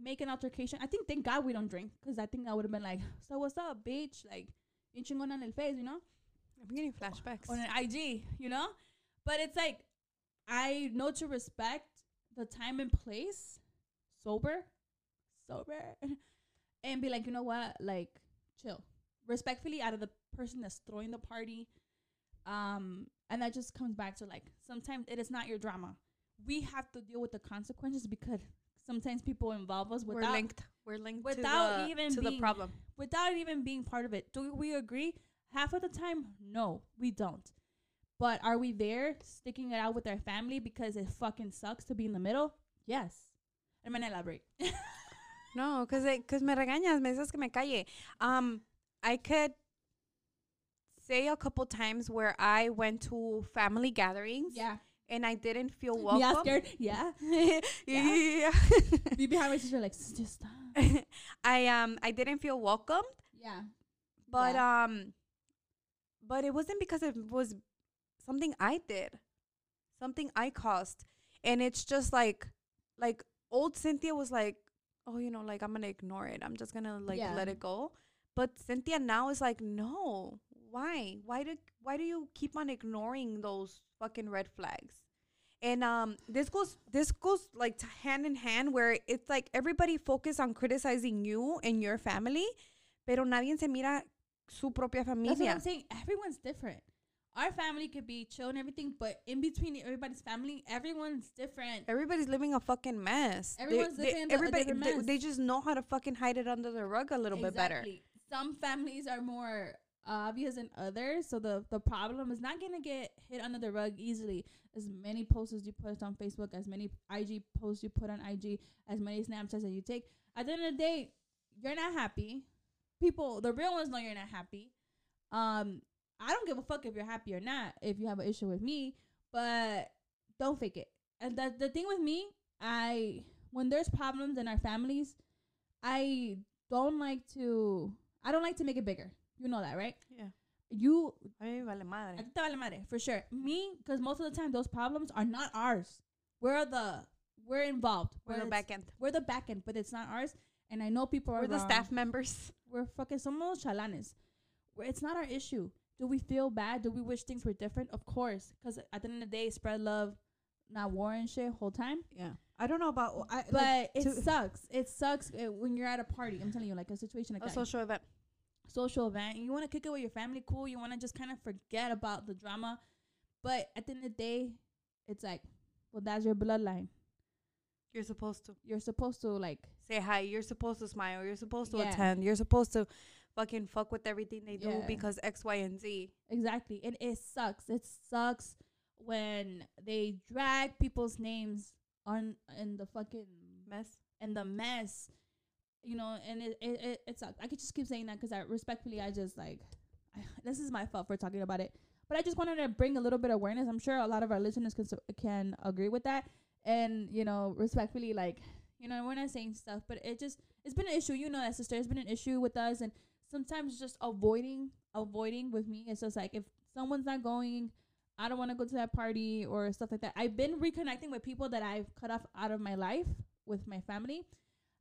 make an altercation. I think thank God we don't drink, because I think I would have been like, so what's up, bitch? Like, chingona en el face, you know? I'm getting flashbacks. on an IG, you know? But it's like I know to respect the time and place, sober, sober, and be like, you know what, like chill, respectfully out of the person that's throwing the party. Um, and that just comes back to like sometimes it is not your drama. We have to deal with the consequences because sometimes people involve us We're without linked. We're linked without to the, even to the problem. without even being part of it. Do we agree? Half of the time, no, we don't. But are we there sticking it out with our family because it fucking sucks to be in the middle? Yes. I'm gonna elaborate. No, because because me regañas, me dices que me calle. Um, I could say a couple times where I went to family gatherings yeah. and I didn't feel welcome. all scared. Yeah. yeah. Be behind my sister like just stop. I um I didn't feel welcomed, Yeah. but um but it wasn't because it was something I did, something I caused, and it's just like, like old Cynthia was like, oh, you know, like I'm gonna ignore it. I'm just gonna like Yeah. let it go. But Cynthia now is like, no, why? Why do why do you keep on ignoring those fucking red flags? And um, this goes this goes like to hand in hand where it's like everybody focus on criticizing you and your family, pero nadie se mira su propia familia. That's what. I'm saying. Everyone's different. Our family could be chill and everything, but in between everybody's family, everyone's different. Everybody's living a fucking mess. Everyone's they, living a- a everybody different they, mess. they just know how to fucking hide it under the rug a little bit better. Some families are more obvious than others, so the the problem is not gonna get hit under the rug easily. As many posts as you post on Facebook, as many IG posts you put on IG, as many Snapchats that you take. At the end of the day, you're not happy. People, the real ones know you're not happy. Um, I don't give a fuck if you're happy or not. If you have an issue with me, but don't fake it. And the the thing with me, I when there's problems in our families, I don't like to. I don't like to make it bigger. You know that, right? Yeah. You, me vale madre. te vale madre, for sure. Me, because most of the time those problems are not ours. We're the we're involved. We're the back end. We're the back end, but it's not ours. And I know people are We're the staff members. We're fucking somos chalanes. It's not our issue. Do we feel bad? Do we wish things were different? Of course, because at the end of the day, spread love, not war and shit whole time. Yeah. I don't know about I, But like, it sucks. It sucks uh, when you're at a party. I'm telling you, like a situation like A that. social event. social event and you want to kick it with your family, cool. You want to just kind of forget about the drama. But at the end of the day, it's like, well, that's your bloodline. You're supposed to You're supposed to like, say hi. You're supposed to smile. You're supposed to Yeah. attend. You're supposed to fucking fuck with everything they do Yeah. because X, Y, and Z. exactly. And it sucks. It sucks when they drag people's names on in the fucking Mess. in the mess, you know, and it it, it, it sucks. I could just keep saying that because I respectfully, I just like, this is my fault for talking about it. But I just wanted to bring a little bit of awareness. I'm sure a lot of our listeners can can agree with that, and you know, respectfully, like, you know, we're not saying stuff, but it just it's been an issue. You know that sister, it's been an issue with us, and sometimes just avoiding avoiding with me. It's just like if someone's not going. I don't want to go to that party or stuff like that. I've been reconnecting with people that I've cut off out of my life with my family.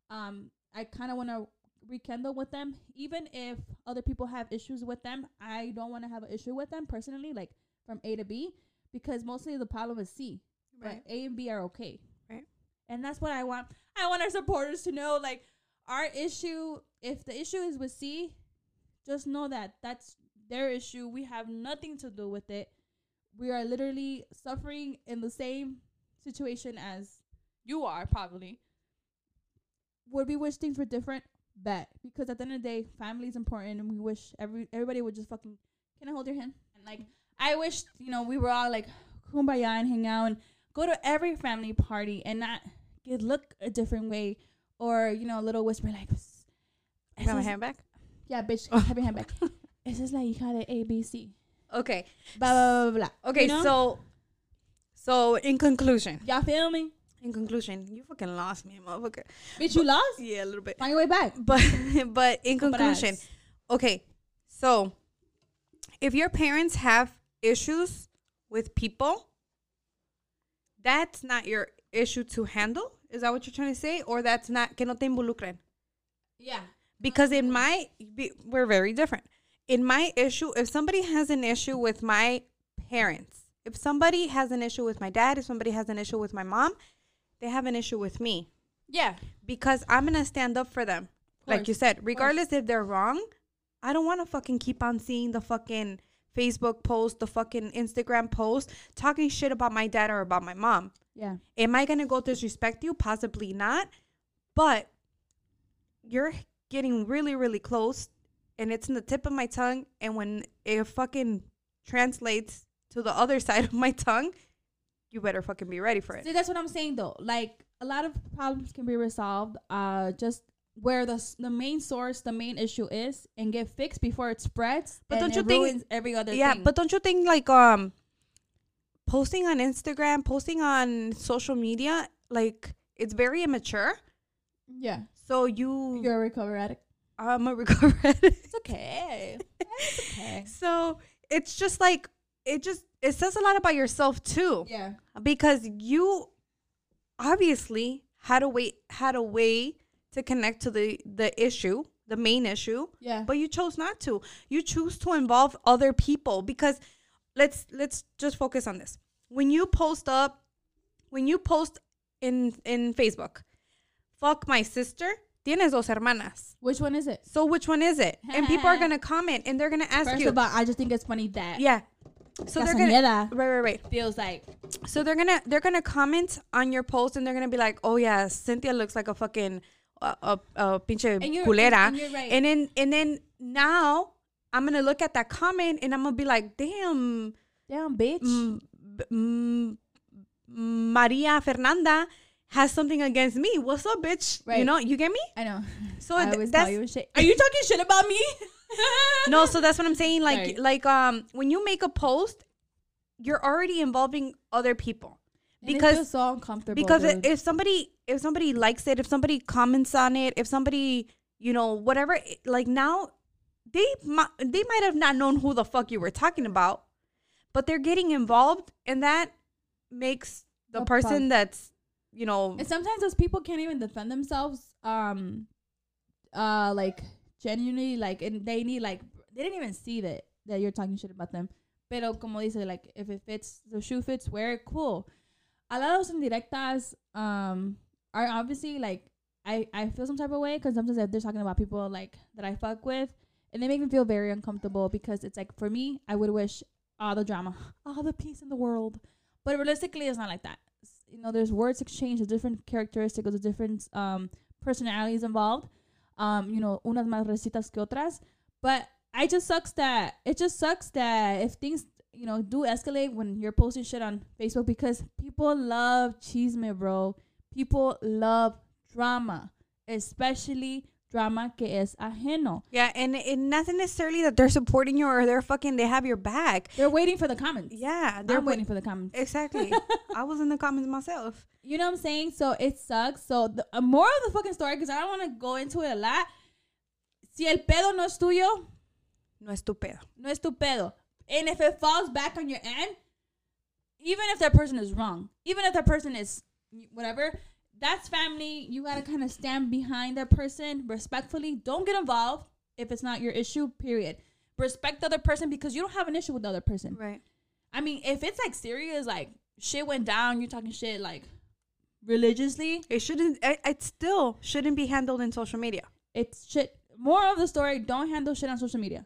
Um, I kind of want to rekindle with them, even if other people have issues with them. I don't want to have an issue with them personally, like from A to B, because mostly the problem is C, Right. but A and B are okay. Right. And that's what I want. I want our supporters to know, like our issue. If the issue is with C, just know that that's their issue. We have nothing to do with it. We are literally suffering in the same situation as you are, probably. Would we wish things were different? Bet. Because at the end of the day, family is important and we wish every everybody would just fucking can I hold your hand? And like I wish, you know, we were all like kumbaya and hang out and go to every family party and not get look a different way or, you know, a little whisper like You got my "Esa es- hand back? Yeah, bitch, have your hand back. Esa es la hija de ABC. Okay. Blah blah blah blah. Okay, You know? so so in conclusion. Y'all feel me? In conclusion, you fucking lost me, motherfucker. Bitch, you lost? Yeah, a little bit. Find your way back. But but in conclusion, okay, so if your parents have issues with people, that's not your issue to handle. Is that what you're trying to say? Or that's not que no te involucren? Yeah. Because in my, be- we're very different. In my issue, if somebody has an issue with my parents, if somebody has an issue with my dad, if somebody has an issue with my mom, they have an issue with me Yeah. because I'm gonna stand up for them. Like you said, regardless if they're wrong, I don't want to fucking keep on seeing the fucking Facebook post, the fucking Instagram post, talking shit about my dad or about my mom. Yeah. Am I gonna go disrespect you? Possibly not, but you're getting really, really close, and it's in the tip of my tongue. And when it fucking translates to the other side of my tongue, you better fucking be ready for it. See, that's what I'm saying though. Like a lot of problems can be resolved. Uh, just where the the main source, the main issue is, and get fixed before it spreads. But don't you think- every other yeah thing. but don't you think like um posting on instagram posting on social media like it's very immature yeah, so you you're a recover addict. i'm a recover addict. It's okay. it's okay. so it's just like it just it says a lot about yourself too Yeah. because you obviously had a way had a way to connect to the the issue the main issue Yeah. but you chose not to you choose to involve other people because let's let's just focus on this when you post up when you post in in facebook fuck my sister tienes dos hermanas Which one is it? so which one is it and people are gonna comment and they're gonna ask First you of all, I just think it's funny that yeah so they're gonna right right right feels like so they're gonna they're gonna comment on your post and they're gonna be like, oh yeah, Cynthia looks like a fucking uh, a a pinche And culera. and right. And then and then now I'm gonna look at that comment and I'm gonna be like, damn, damn bitch. mm, b- mm, Maria Fernanda has something against me. What's up, bitch? You know, you get me? I know. So I th- that's you shit. Are you talking shit about me? no, so that's what I'm saying. Like Sorry. like um when you make a post, you're already involving other people. And Because so uncomfortable. because dude. if somebody if somebody likes it if somebody comments on it if somebody you know whatever like now they mi- they might have not known who the fuck you were talking about but they're getting involved and that makes the The person fuck. that's you know And sometimes those people can't even defend themselves. Um, uh, like genuinely, like, and they need like they didn't even see that that you're talking shit about them. Pero como dice, like, if it fits, the shoe fits, wear it. Cool. A lot of those indirectas, um, are obviously like I I feel some type of way because sometimes if they're talking about people like that I fuck with, and they make me feel very uncomfortable because it's like for me, I would wish all the drama, all the peace in the world, but realistically, it's not like that. You know, there's words exchanged, there's different characteristics, there's different um personalities involved. Um, you know, unas más recitas que otras, but I just sucks that it just sucks that if things you know do escalate when you're posting shit on Facebook because people love chisme, bro. People love drama, especially drama que es ajeno. yeah and it not necessarily that they're supporting you or they're fucking they have your back They're waiting for the comments. yeah they're they're waiting for the comments. exactly i was in the comments myself You know what I'm saying? So it sucks. So the uh, more of the fucking story, because I don't want to go into it a lot. Si el pedo no es tuyo, no es tu pedo no es tu pedo. And if it falls back on your end, even if that person is wrong, even if that person is whatever, that's family. You gotta kind of stand behind that person respectfully. Don't get involved if it's not your issue. Period. Respect the other person because you don't have an issue with the other person. right I mean, if it's like serious, like shit went down, you're talking shit like religiously, it shouldn't it, it still shouldn't be handled in social media it's shit. More of the story: don't handle shit on social media.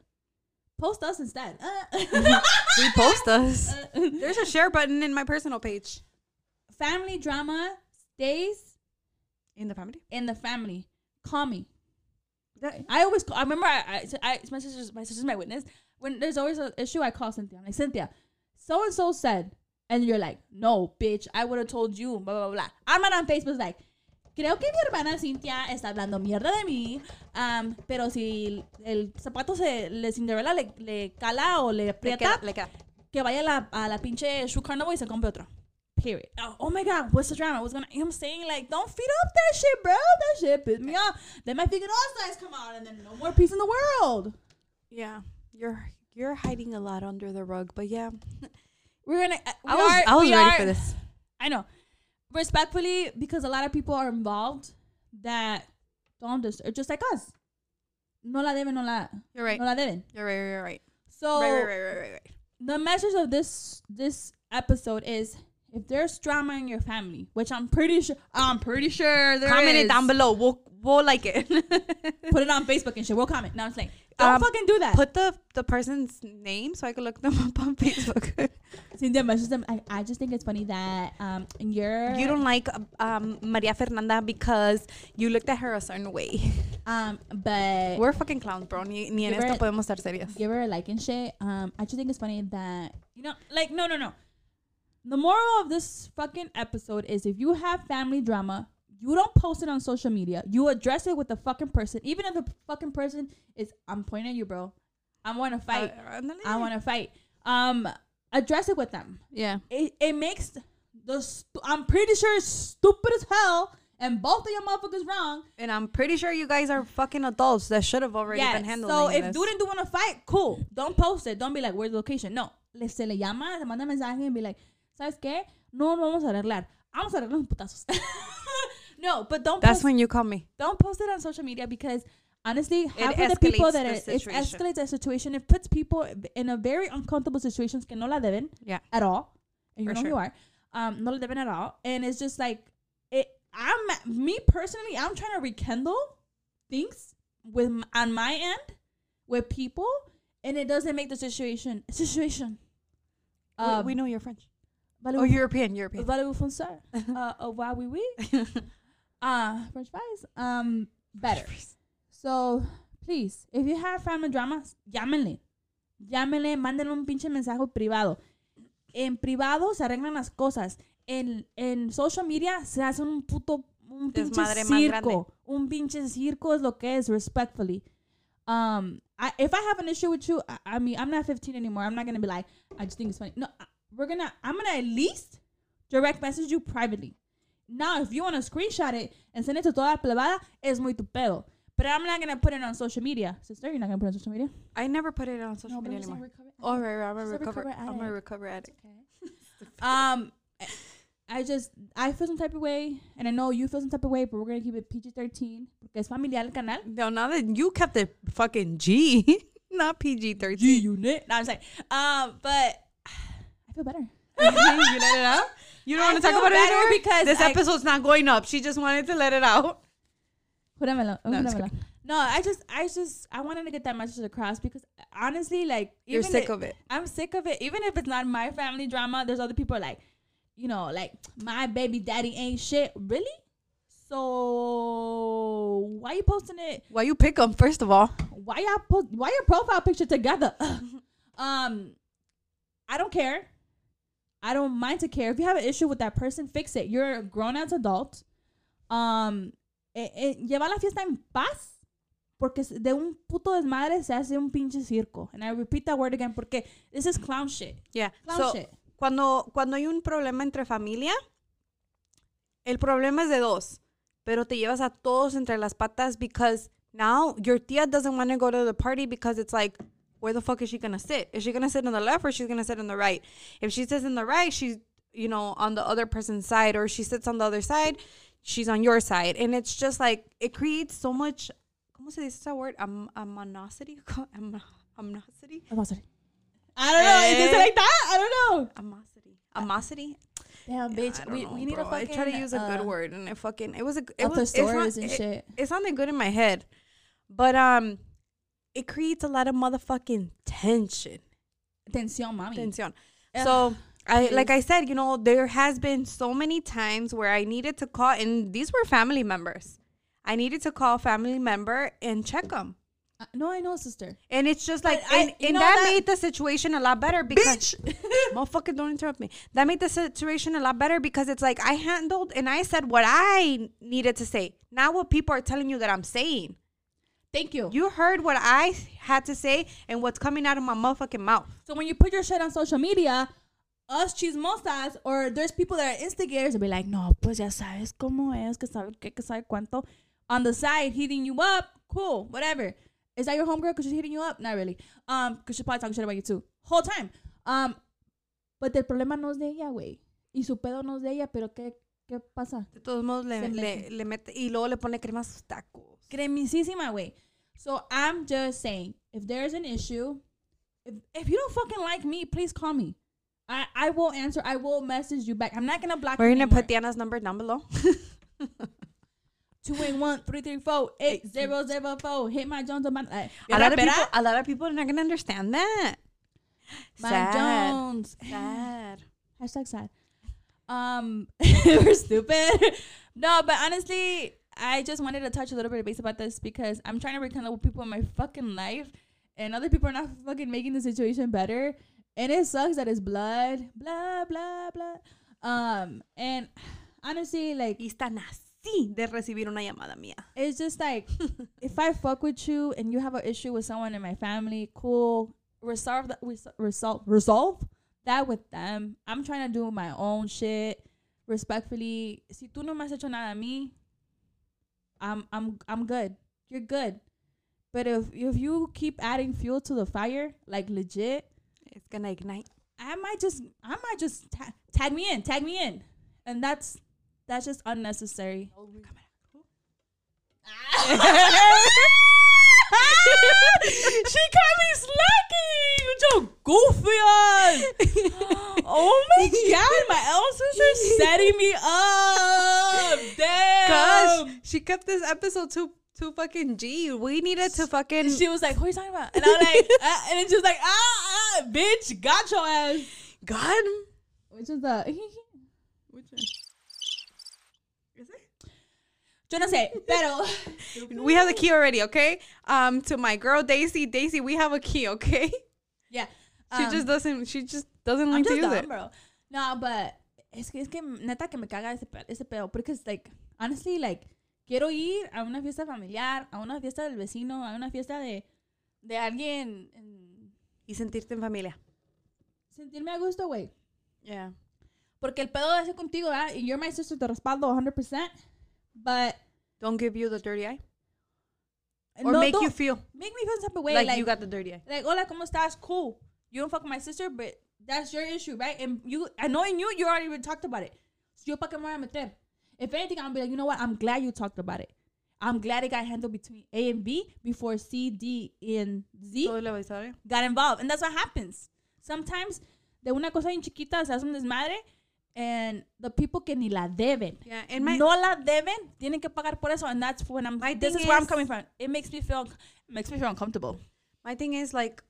Post us instead. repost us There's a share button in my personal page. Family drama stays In the family? in the family. Call me. That- I always call, I remember I, I, I my sister's my sister's my witness. When there's always an issue, I call Cynthia. I'm like Cynthia, so and so said, and you're like, no, bitch, I would have told you. Blah blah blah. I'm not on Facebook like. Creo que mi hermana Cintia está hablando mierda de mí, um, pero si el zapato se le Cinderella le, le cala o le Le aprieta, queda- le queda. que vaya a la, a la pinche shoe carnival y se compre otro. Period. Oh, oh my god, what's the drama? What's gonna? You know what I'm saying? Like, don't feed up that shit, bro. That shit pissed me off. Then my freaking all stars come out, and then no more peace in the world. Yeah. You're you're hiding a lot under the rug, but yeah. We're gonna. uh, we I was are- I was ready are- for this. I know. Respectfully, because a lot of people are involved that don't deserve, just like us. No la deben, no la, You're right. no la deben. You're right, you're right. So right, right, right, right, right, right. the message of this this episode is if there's drama in your family, which I'm pretty sure I'm pretty sure there Comment is. it down below. We'll we'll like it. Put it on Facebook and shit. We'll comment. No, I'm saying don't Um, fucking do that. Put the the person's name so I can look them up on Facebook. Cynthia messaged them. I, I just think it's funny that um you're you don't like um Maria Fernanda because you looked at her a certain way. um but We're fucking clowns, bro. Ni, ni en esto podemos estar serias. give her a like and shit. Um, I just think it's funny that you know, like, no, no, no. The moral of this fucking episode is if you have family drama, you don't post it on social media. You address it with the fucking person, even if the fucking person is. I'm pointing at you, bro. I want to fight. Uh. I want to fight. Um, address it with them. Yeah. It it makes the. Stu- I'm pretty sure it's stupid as hell and both of your motherfuckers wrong. And I'm pretty sure you guys are fucking adults that should have already Yes. been handling So if this. dude and do want to fight, cool. Don't post it. Don't be like, where's the location? No. Le, se le llama, se manda mensaje and be like, ¿sabes qué? No nos vamos a arreglar. Vamos a arreglar putazos. no, but don't That's post, when you call me. don't post it on social media because honestly, half of the people that are, it escalates the situation. It puts people in a very uncomfortable situations que no la deben Yeah. at all. And you For know sure. who you are. Um, no la deben at all. And it's just like, it. I'm me personally, I'm trying to rekindle things with on my end with people, and it doesn't make the situation situation. We- Um, we know you're French. Vale Oh, European, European. Vale français. uh, uh, wow, oui, oui. Uh, French fries. Um, better. So, please, if you have family dramas, llámenle. Llámenle, mándenle un pinche mensaje privado. En privado se arreglan las cosas. En, en social media se hace un puto un pinche Desmadre circo. Un pinche circo es lo que es, respectfully. Um, I, if I have an issue with you, I, I mean, I'm not 15 anymore. I'm not gonna be like, I just think it's funny. No, I- we're gonna. I'm gonna at least direct message you privately. Now, if you want to screenshot it and send it to toda la plebada, es muy tu pedo. But I'm not gonna put it on social media, sister. You're not gonna put it on social media. I never put it on social No, media anymore. recover- Oh, right, right, I'm a recover. recover I'm a recover addict. Um, I just I feel some type of way, and I know you feel some type of way, but we're gonna keep it PG-13 porque es familiar el canal. No, now that you kept it fucking G, not PG thirteen. G unit. No, I'm saying. Um, but feel better. you let it out. You don't want to talk about it better anymore because this I- episode's not going up. She just wanted to let it out. Júramelo, No, júramelo. No, I just, I just, I wanted to get that message across because honestly, like, You're sick if- of it. I'm sick of it. Even if it's not my family drama, there's other people like, you know, like my baby daddy ain't shit. Really? So why you posting it? Why you pick them first of all? Why y'all post? Why your profile picture together? um, I don't care. I don't mind to care. If you have an issue with that person, fix it. You're a grown ass adult. Um, eh, eh, lleva la fiesta en paz. Porque de un puto desmadre se hace un pinche circo. And I repeat that word again porque this is clown shit. Yeah. Clown So, shit. cuando, cuando hay un problema entre familia, el problema es de dos, pero te llevas a todos entre las patas because now your tia doesn't want to go to the party because it's like, where the fuck is she gonna sit? Is she gonna sit on the left or she's gonna sit on the right? If she sits on the right, she's you know on the other person's side, or she sits on the other side, she's on your side, and it's just like it creates so much. ¿Cómo se dice esa word? Am aminosity. Am aminosity. I'm sorry. I don't know. Is Eh. it like that? I don't know. Amosity. Amosity. Damn, bitch. Don't we, know, we need bro. to fucking. I try to use a good uh, word, and I fucking it was a it a was it's not- and it- shit. It sounded good in my head, but um, it creates a lot of motherfucking tension. Tensión, mami. Tension. Ugh, So I like. I said, you know, there has been so many times where I needed to call, and these were family members. I needed to call a family member and check them. Uh, no, I know, sister. And it's just like, I- and, and know that, that- made the situation a lot better because, motherfucker, don't interrupt me. That made the situation a lot better because it's like I handled and I said what I needed to say, not what people are telling you that I'm saying. Thank you. You heard what I had to say and what's coming out of my motherfucking mouth. So when you put your shit on social media, us chismosas or there's people that are instigators will be like, no, pues ya sabes cómo es, que sabe qué, que sabe cuánto. On the side, hitting you up, cool, whatever. Is that your homegirl because she's hitting you up? Not really. Um, because she's probably talking shit about you too. Whole time. Um, but el problema no es de ella, güey. Y su pedo no es de ella, pero ¿qué, qué pasa? De todos modos, le, Se le, le mete y luego le pone crema a sus tacos. Cremisísima, güey. So I'm just saying, if there's an issue, if, if you don't fucking like me, please call me. I, I will answer. I will message you back. I'm not gonna block you. We're gonna anymore. put Diana's number down below. two eight one three three four eight zero zero four. Hit my Jones on my uh, a lot of people, a lot of people are not gonna understand that. my Sad. Jones. Sad. Hashtag sad. Um, we're stupid. no, but honestly, I just wanted to touch a little bit of base about this because I'm trying to rekindle with people in my fucking life, and other people are not fucking making the situation better. And it sucks that it's blood, blah blah blah. Um, and honestly, like Y están así de recibir una llamada mía. it's just like if I fuck with you and you have an issue with someone in my family, cool. Resolve that. res- Resolve. Resolve that with them. I'm trying to do my own shit respectfully. Si tú no me has hecho nada a mí, I'm I'm I'm good. You're good. But if if you keep adding fuel to the fire, like legit, It's gonna ignite. I might just I might just ta- tag me in, tag me in, and that's that's just unnecessary. she got me slacking with your goofy ass. oh my god, my else's are setting me up. Damn. Gosh, she kept this episode too too fucking G. We needed to fucking She was like, "Who are you talking about?" And I'm like, uh, and then she was like, "Ah, ah, bitch, got your ass." God. Which is the Which one? Yo no sé, pero We have the key already, okay? Um, to my girl Daisy, Daisy, we have a key, okay? yeah, She um, just doesn't. She just doesn't I'm like to just use dumb, it. bro. No, but es que es que neta que me caga ese pe- ese pedo because like honestly like quiero ir a una fiesta familiar, a una fiesta del vecino, a una fiesta de de alguien en- Y sentirte en familia. sentirme a gusto, güey. Yeah. Porque el pedo de ese contigo, ¿verdad? Y you're my sister, te respaldo 100%. But Don't give you the dirty eye, or no, make you feel make me feel some type of way. like, Like, you got the dirty eye. like, hola, ¿cómo estás? Cool. You don't fuck with my sister, but that's your issue, right? And you, I knowing you, you already even talked about it. So yo, ¿pa' qué me voy a meter? If anything, I'll be like, you know what? I'm glad you talked about it. I'm glad it got handled between A and B before C, D, and Z Todo el episodio. got involved. And that's what happens. Sometimes, de una cosa en chiquita se hace un desmadre, and the people que ni la deben. Yeah, and my no la deben, tienen que pagar por eso, and that's when I'm. My this thing is where I'm coming from. It makes me feel, makes me feel uncomfortable. my thing is like,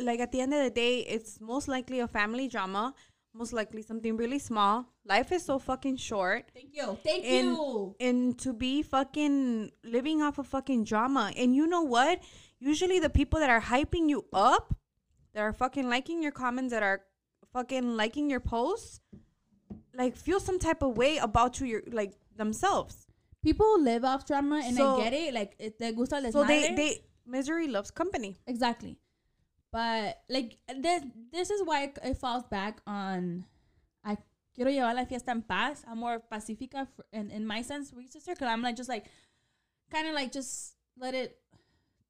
like at the end of the day, it's most likely a family drama. Most likely something really small. Life is so fucking short. Thank you. Thank And- you. and to be fucking living off of fucking drama. And you know what? Usually the people that are hyping you up, that are fucking liking your comments, that are fucking liking your posts, like feel some type of way about you, your like themselves. People live off drama, and So- I get it. Like, it, te gusta el So they they misery loves company. exactly. But like this, this is why it, it falls back on. I quiero llevar la fiesta en paz. I'm more pacifica for, in in my sense, with sister. Because I'm like just like, kind of like just let it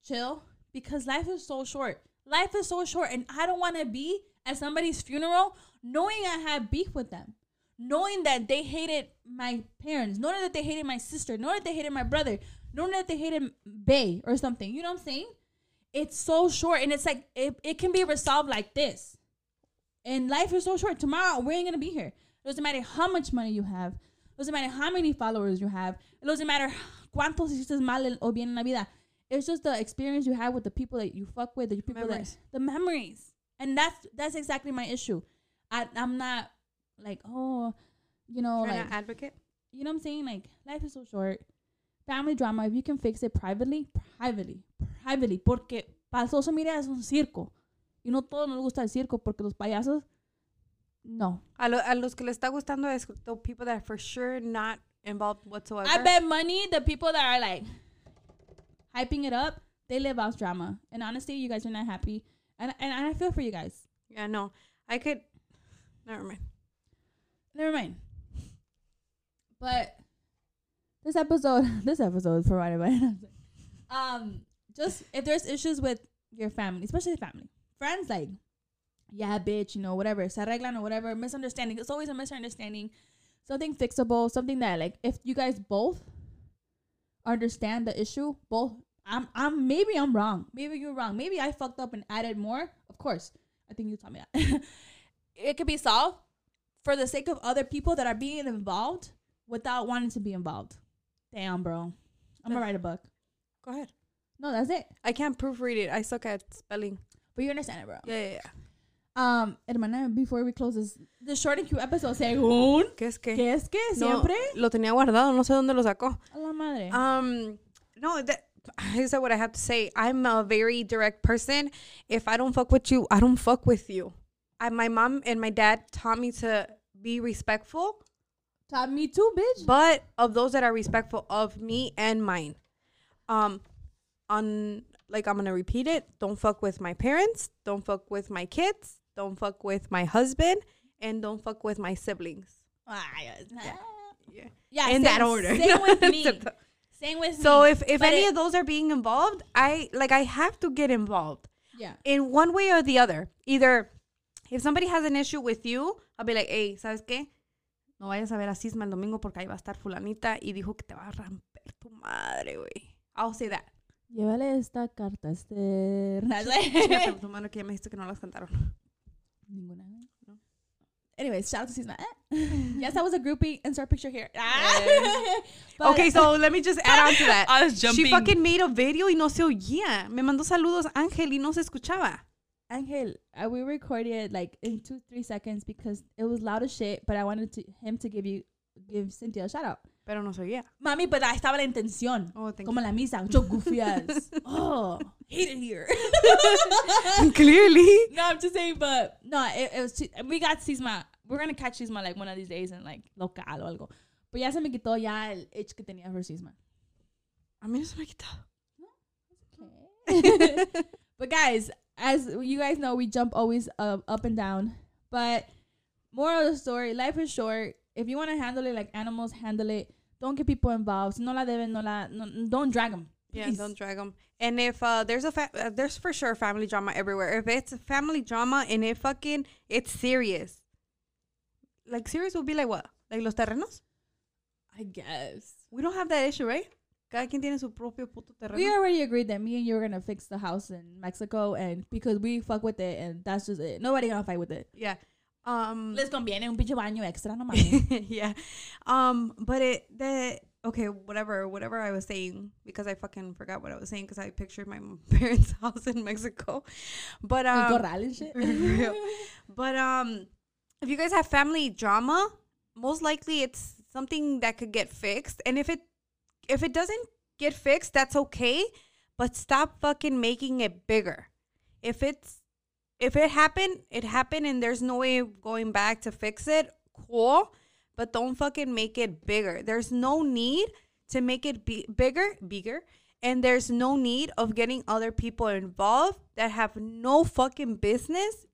chill because life is so short. Life is so short, and I don't want to be at somebody's funeral knowing I have beef with them, knowing that they hated my parents, knowing that they hated my sister, knowing that they hated my brother, knowing that they hated Bay or something. You know what I'm saying? It's so short, and it's like it, it can be resolved like this. And life is so short. Tomorrow we ain't gonna be here. It doesn't matter how much money you have. It doesn't matter how many followers you have. It doesn't matter cuántos hiciste mal o bien en la vida. It's just the experience you have with the people that you fuck with, the people Memories. that the memories, and that's that's exactly my issue. I I'm not like oh, you know like advocate. you know what I'm saying? Like life is so short. Family drama, if you can fix it privately, privately, privately, porque para social media es un circo. Y no todos nos gusta el circo porque los payasos, no. A, lo, a los que les está gustando es the people that are for sure not involved whatsoever. I bet money the people that are like hyping it up, they live off drama. And honestly, you guys are not happy. And and I feel for you guys. Yeah, no. I could. Never mind. Never mind. But this episode, this episode is provided by um just if there's issues with your family, especially family, friends, like yeah, bitch, you know, whatever, se arreglan or whatever, misunderstanding. It's always a misunderstanding. Something fixable, something that like if you guys both understand the issue, both I'm I'm maybe I'm wrong. Maybe you're wrong. Maybe I fucked up and added more. Of course. I think you taught me that. it could be solved for the sake of other people that are being involved without wanting to be involved. Damn, bro. I'm gonna write a book. Go ahead. No, that's it. I can't proofread it. I suck at spelling. But you understand it, bro. Yeah, yeah, yeah. Um, hermana, before we close this, the short and cute episode, según ¿Qué es que? que es que No, siempre lo tenía guardado. No sé dónde lo sacó. a la madre. Um, no, that I said what I have to say. I'm a very direct person. If I don't fuck with you, I don't fuck with you. I, my mom and my dad taught me to be respectful, Taught me too, bitch. but of those that are respectful of me and mine. Um, on like I'm gonna repeat it. Don't fuck with my parents. Don't fuck with my kids. Don't fuck with my husband, and don't fuck with my siblings. Ah, yes. Yeah. Yeah, In same, that order. Same with me. Same with So me. if if But any of those are being involved, I like I have to get involved yeah, in one way or the other. Either if somebody has an issue with you, I'll be like, hey, ¿sabes qué? No vayas a ver a Sisma el domingo porque ahí va a estar fulanita y dijo que te va a romper tu madre, güey. I'll say that. llévale esta carta, este. Tu mano que ya me dijiste que no las cantaron. Ninguna. No. Anyways, shout out to Sisma. yes, I was a groupie. Insert picture here. But- okay, so let me just add on to that. I was jumping. She fucking made a video y no se oía. Me mandó saludos Ángel y no se escuchaba. Angel, uh, we recorded like in two, three seconds because it was loud as shit. But I wanted to him to give you, give Cynthia a shout out. Pero no se oía. Mami, pero ahí estaba la intención. Oh, thank Como la misa, mucho goofy ass. oh, hate it here. you. Clearly. no, I'm just saying, but no, it, it was. Too, we got Sisma. We're gonna catch Sisma like one of these days and like local o algo. Pero ya se me quitó ya el itch que tenía por Sisma. A mí no se me quitó. Okay. But guys, as you guys know, we jump always uh, up and down. But moral of the story: life is short. If you want to handle it like animals, handle it. Don't get people involved. No la deben, no la, no, don't drag them. Yeah, don't drag them. And if uh, there's a fa- uh, there's for sure family drama everywhere. If it's a family drama and it fucking it's serious, like serious would be like what? Like los terrenos? I guess. We don't have that issue, right? Cada quien tiene su propio puto terreno. We already agreed that me and you were gonna fix the house in Mexico, and because we fuck with it, and that's just it. Nobody gonna fight with it. yeah. Um. Les conviene un pinche baño extra, no mames. yeah. Um. But it the okay whatever whatever I was saying because I fucking forgot what I was saying because I pictured my parents' house in Mexico. But El um. corral and shit. But um, if you guys have family drama, most likely it's something that could get fixed. And if it if it doesn't get fixed, that's okay. But stop fucking making it bigger. If it's if it happened, it happened, and there's no way going back to fix it. Cool, but don't fucking make it bigger. There's no need to make it be bigger, bigger, and there's no need of getting other people involved that have no fucking business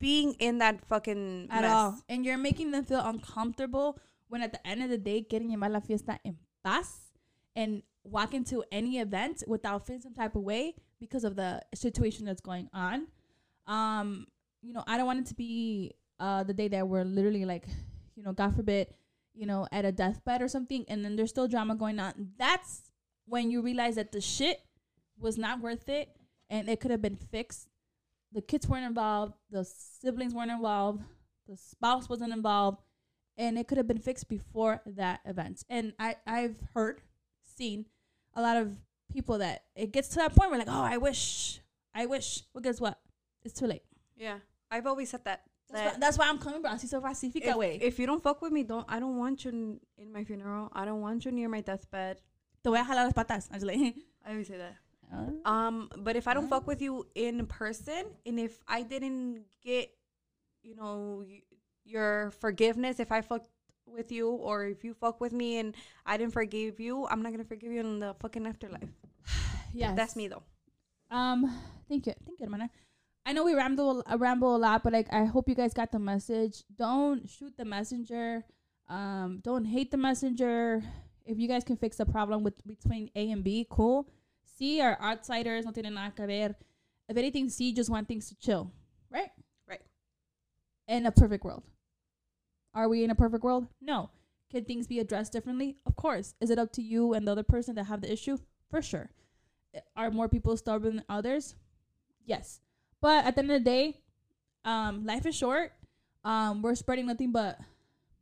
being in that fucking at mess. all. And you're making them feel uncomfortable when at the end of the day, quieren llevar la fiesta en paz and walk into any event without feeling some type of way because of the situation that's going on. Um, you know, I don't want it to be uh the day that we're literally like, you know, God forbid, you know, at a deathbed or something, and then there's still drama going on. That's when you realize that the shit was not worth it and it could have been fixed the kids weren't involved, the siblings weren't involved, the spouse wasn't involved, and it could have been fixed before that event. And I, I've heard, seen a lot of people that it gets to that point where like, oh, I wish, I wish. Well, guess what? It's too late. Yeah, I've always said that. That's, that why, that's why I'm coming, bro. Así se pacifica, if, way. if you don't fuck with me, don't. I don't want you in, in my funeral. I don't want you near my deathbed. Te voy a jalar las patas. Just like, I always say that. uh, Um, but if I don't fuck with you in person, and if I didn't get, you know, your forgiveness, if I fucked with you, or if you fuck with me and I didn't forgive you, I'm not gonna forgive you in the fucking afterlife. yeah, That's me though. Um, thank you, thank you, hermana. I know we ramble, uh, ramble a lot, but like I hope you guys got the message. Don't shoot the messenger. Um, don't hate the messenger. If you guys can fix the problem with between A and B, cool. C are outsiders, no tienen nada que ver. If anything, C just want things to chill, right? Right. In a perfect world, are we in a perfect world? No. Can things be addressed differently? Of course. Is it up to you and the other person that have the issue? For sure. Are more people stubborn than others? Yes. But at the end of the day, um, life is short. Um, we're spreading nothing but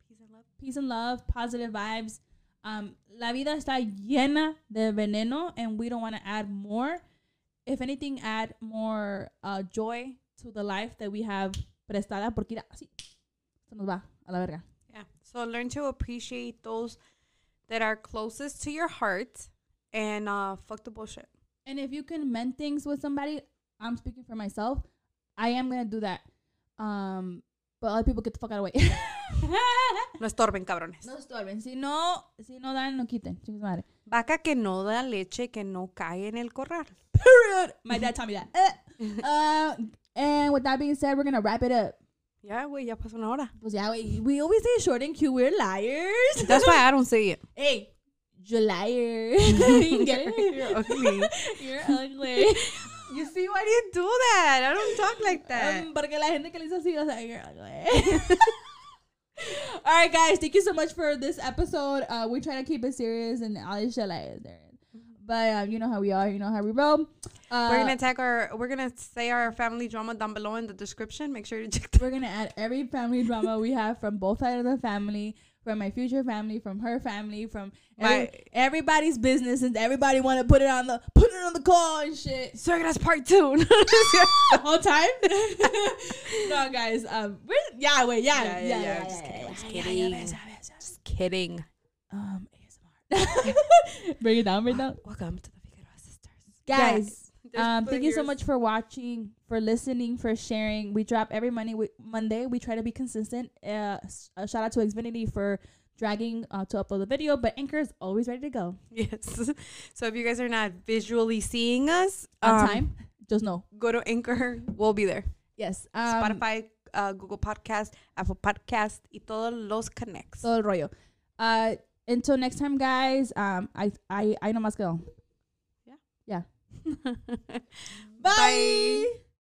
Peace and love. peace and love, positive vibes. Um, la vida está llena de veneno, and we don't want to add more. If anything, add more uh, joy to the life that we have prestada. Porque así se nos va a la verga. Yeah. So learn to appreciate those that are closest to your heart, and uh, fuck the bullshit. And if you can mend things with somebody, I'm speaking for myself. I am gonna do that. Um, but other people get the fuck out of the way. No estorben, cabrones. no estorben. Si no, si no dan, no quiten. Chingue su madre. Vaca que no da leche que no cae en el corral. Period. My dad taught me that. Uh, and with that being said, we're gonna wrap it up. Ya, güey, ya pasó una hora. Pues yeah, we, we always say short and cute. We're liars. That's why I don't say it. hey, You liar. You get it? You're ugly. You're ugly. You see, why do you do that? I don't talk like that. Um, porque la gente que le hizo así, o sea, you're ugly. All right, guys. Thank you so much for this episode. Uh, we try to keep it serious and all this shit like there. But um, you know how we are. You know how we roll. Uh, we're gonna tag our. We're gonna say our family drama down below in the description. Make sure to check. We're gonna add every family drama we have from both sides of the family, from my future family, from her family, from every, My- everybody's business, and everybody want to put it on the put it on the call and shit. Suegras part two. the whole time. no, guys. Um, we're yeah, wait, yeah, yeah, yeah, yeah, Just yeah, kidding. yeah, Just yeah, kidding. yeah, yeah, yeah, yeah. Just kidding. Um. bring it down, bring it down, Welcome to the Figueroa sisters. guys. There's Um, thank you so much for watching, for listening, for sharing. We drop every Monday. We, Monday, we try to be consistent. Uh, s- a shout out to Xfinity for dragging uh, to upload the video, but Anchor is always ready to go Yes. So if you guys are not visually seeing us on um, time. Just know. go to Anchor. We'll be there. Yes. Um, Spotify, uh, Google Podcast, Apple Podcast, y todos los connects. Todo el rollo. Uh, until next time, guys. Um, I I I know más que all. Yeah. Yeah. Bye.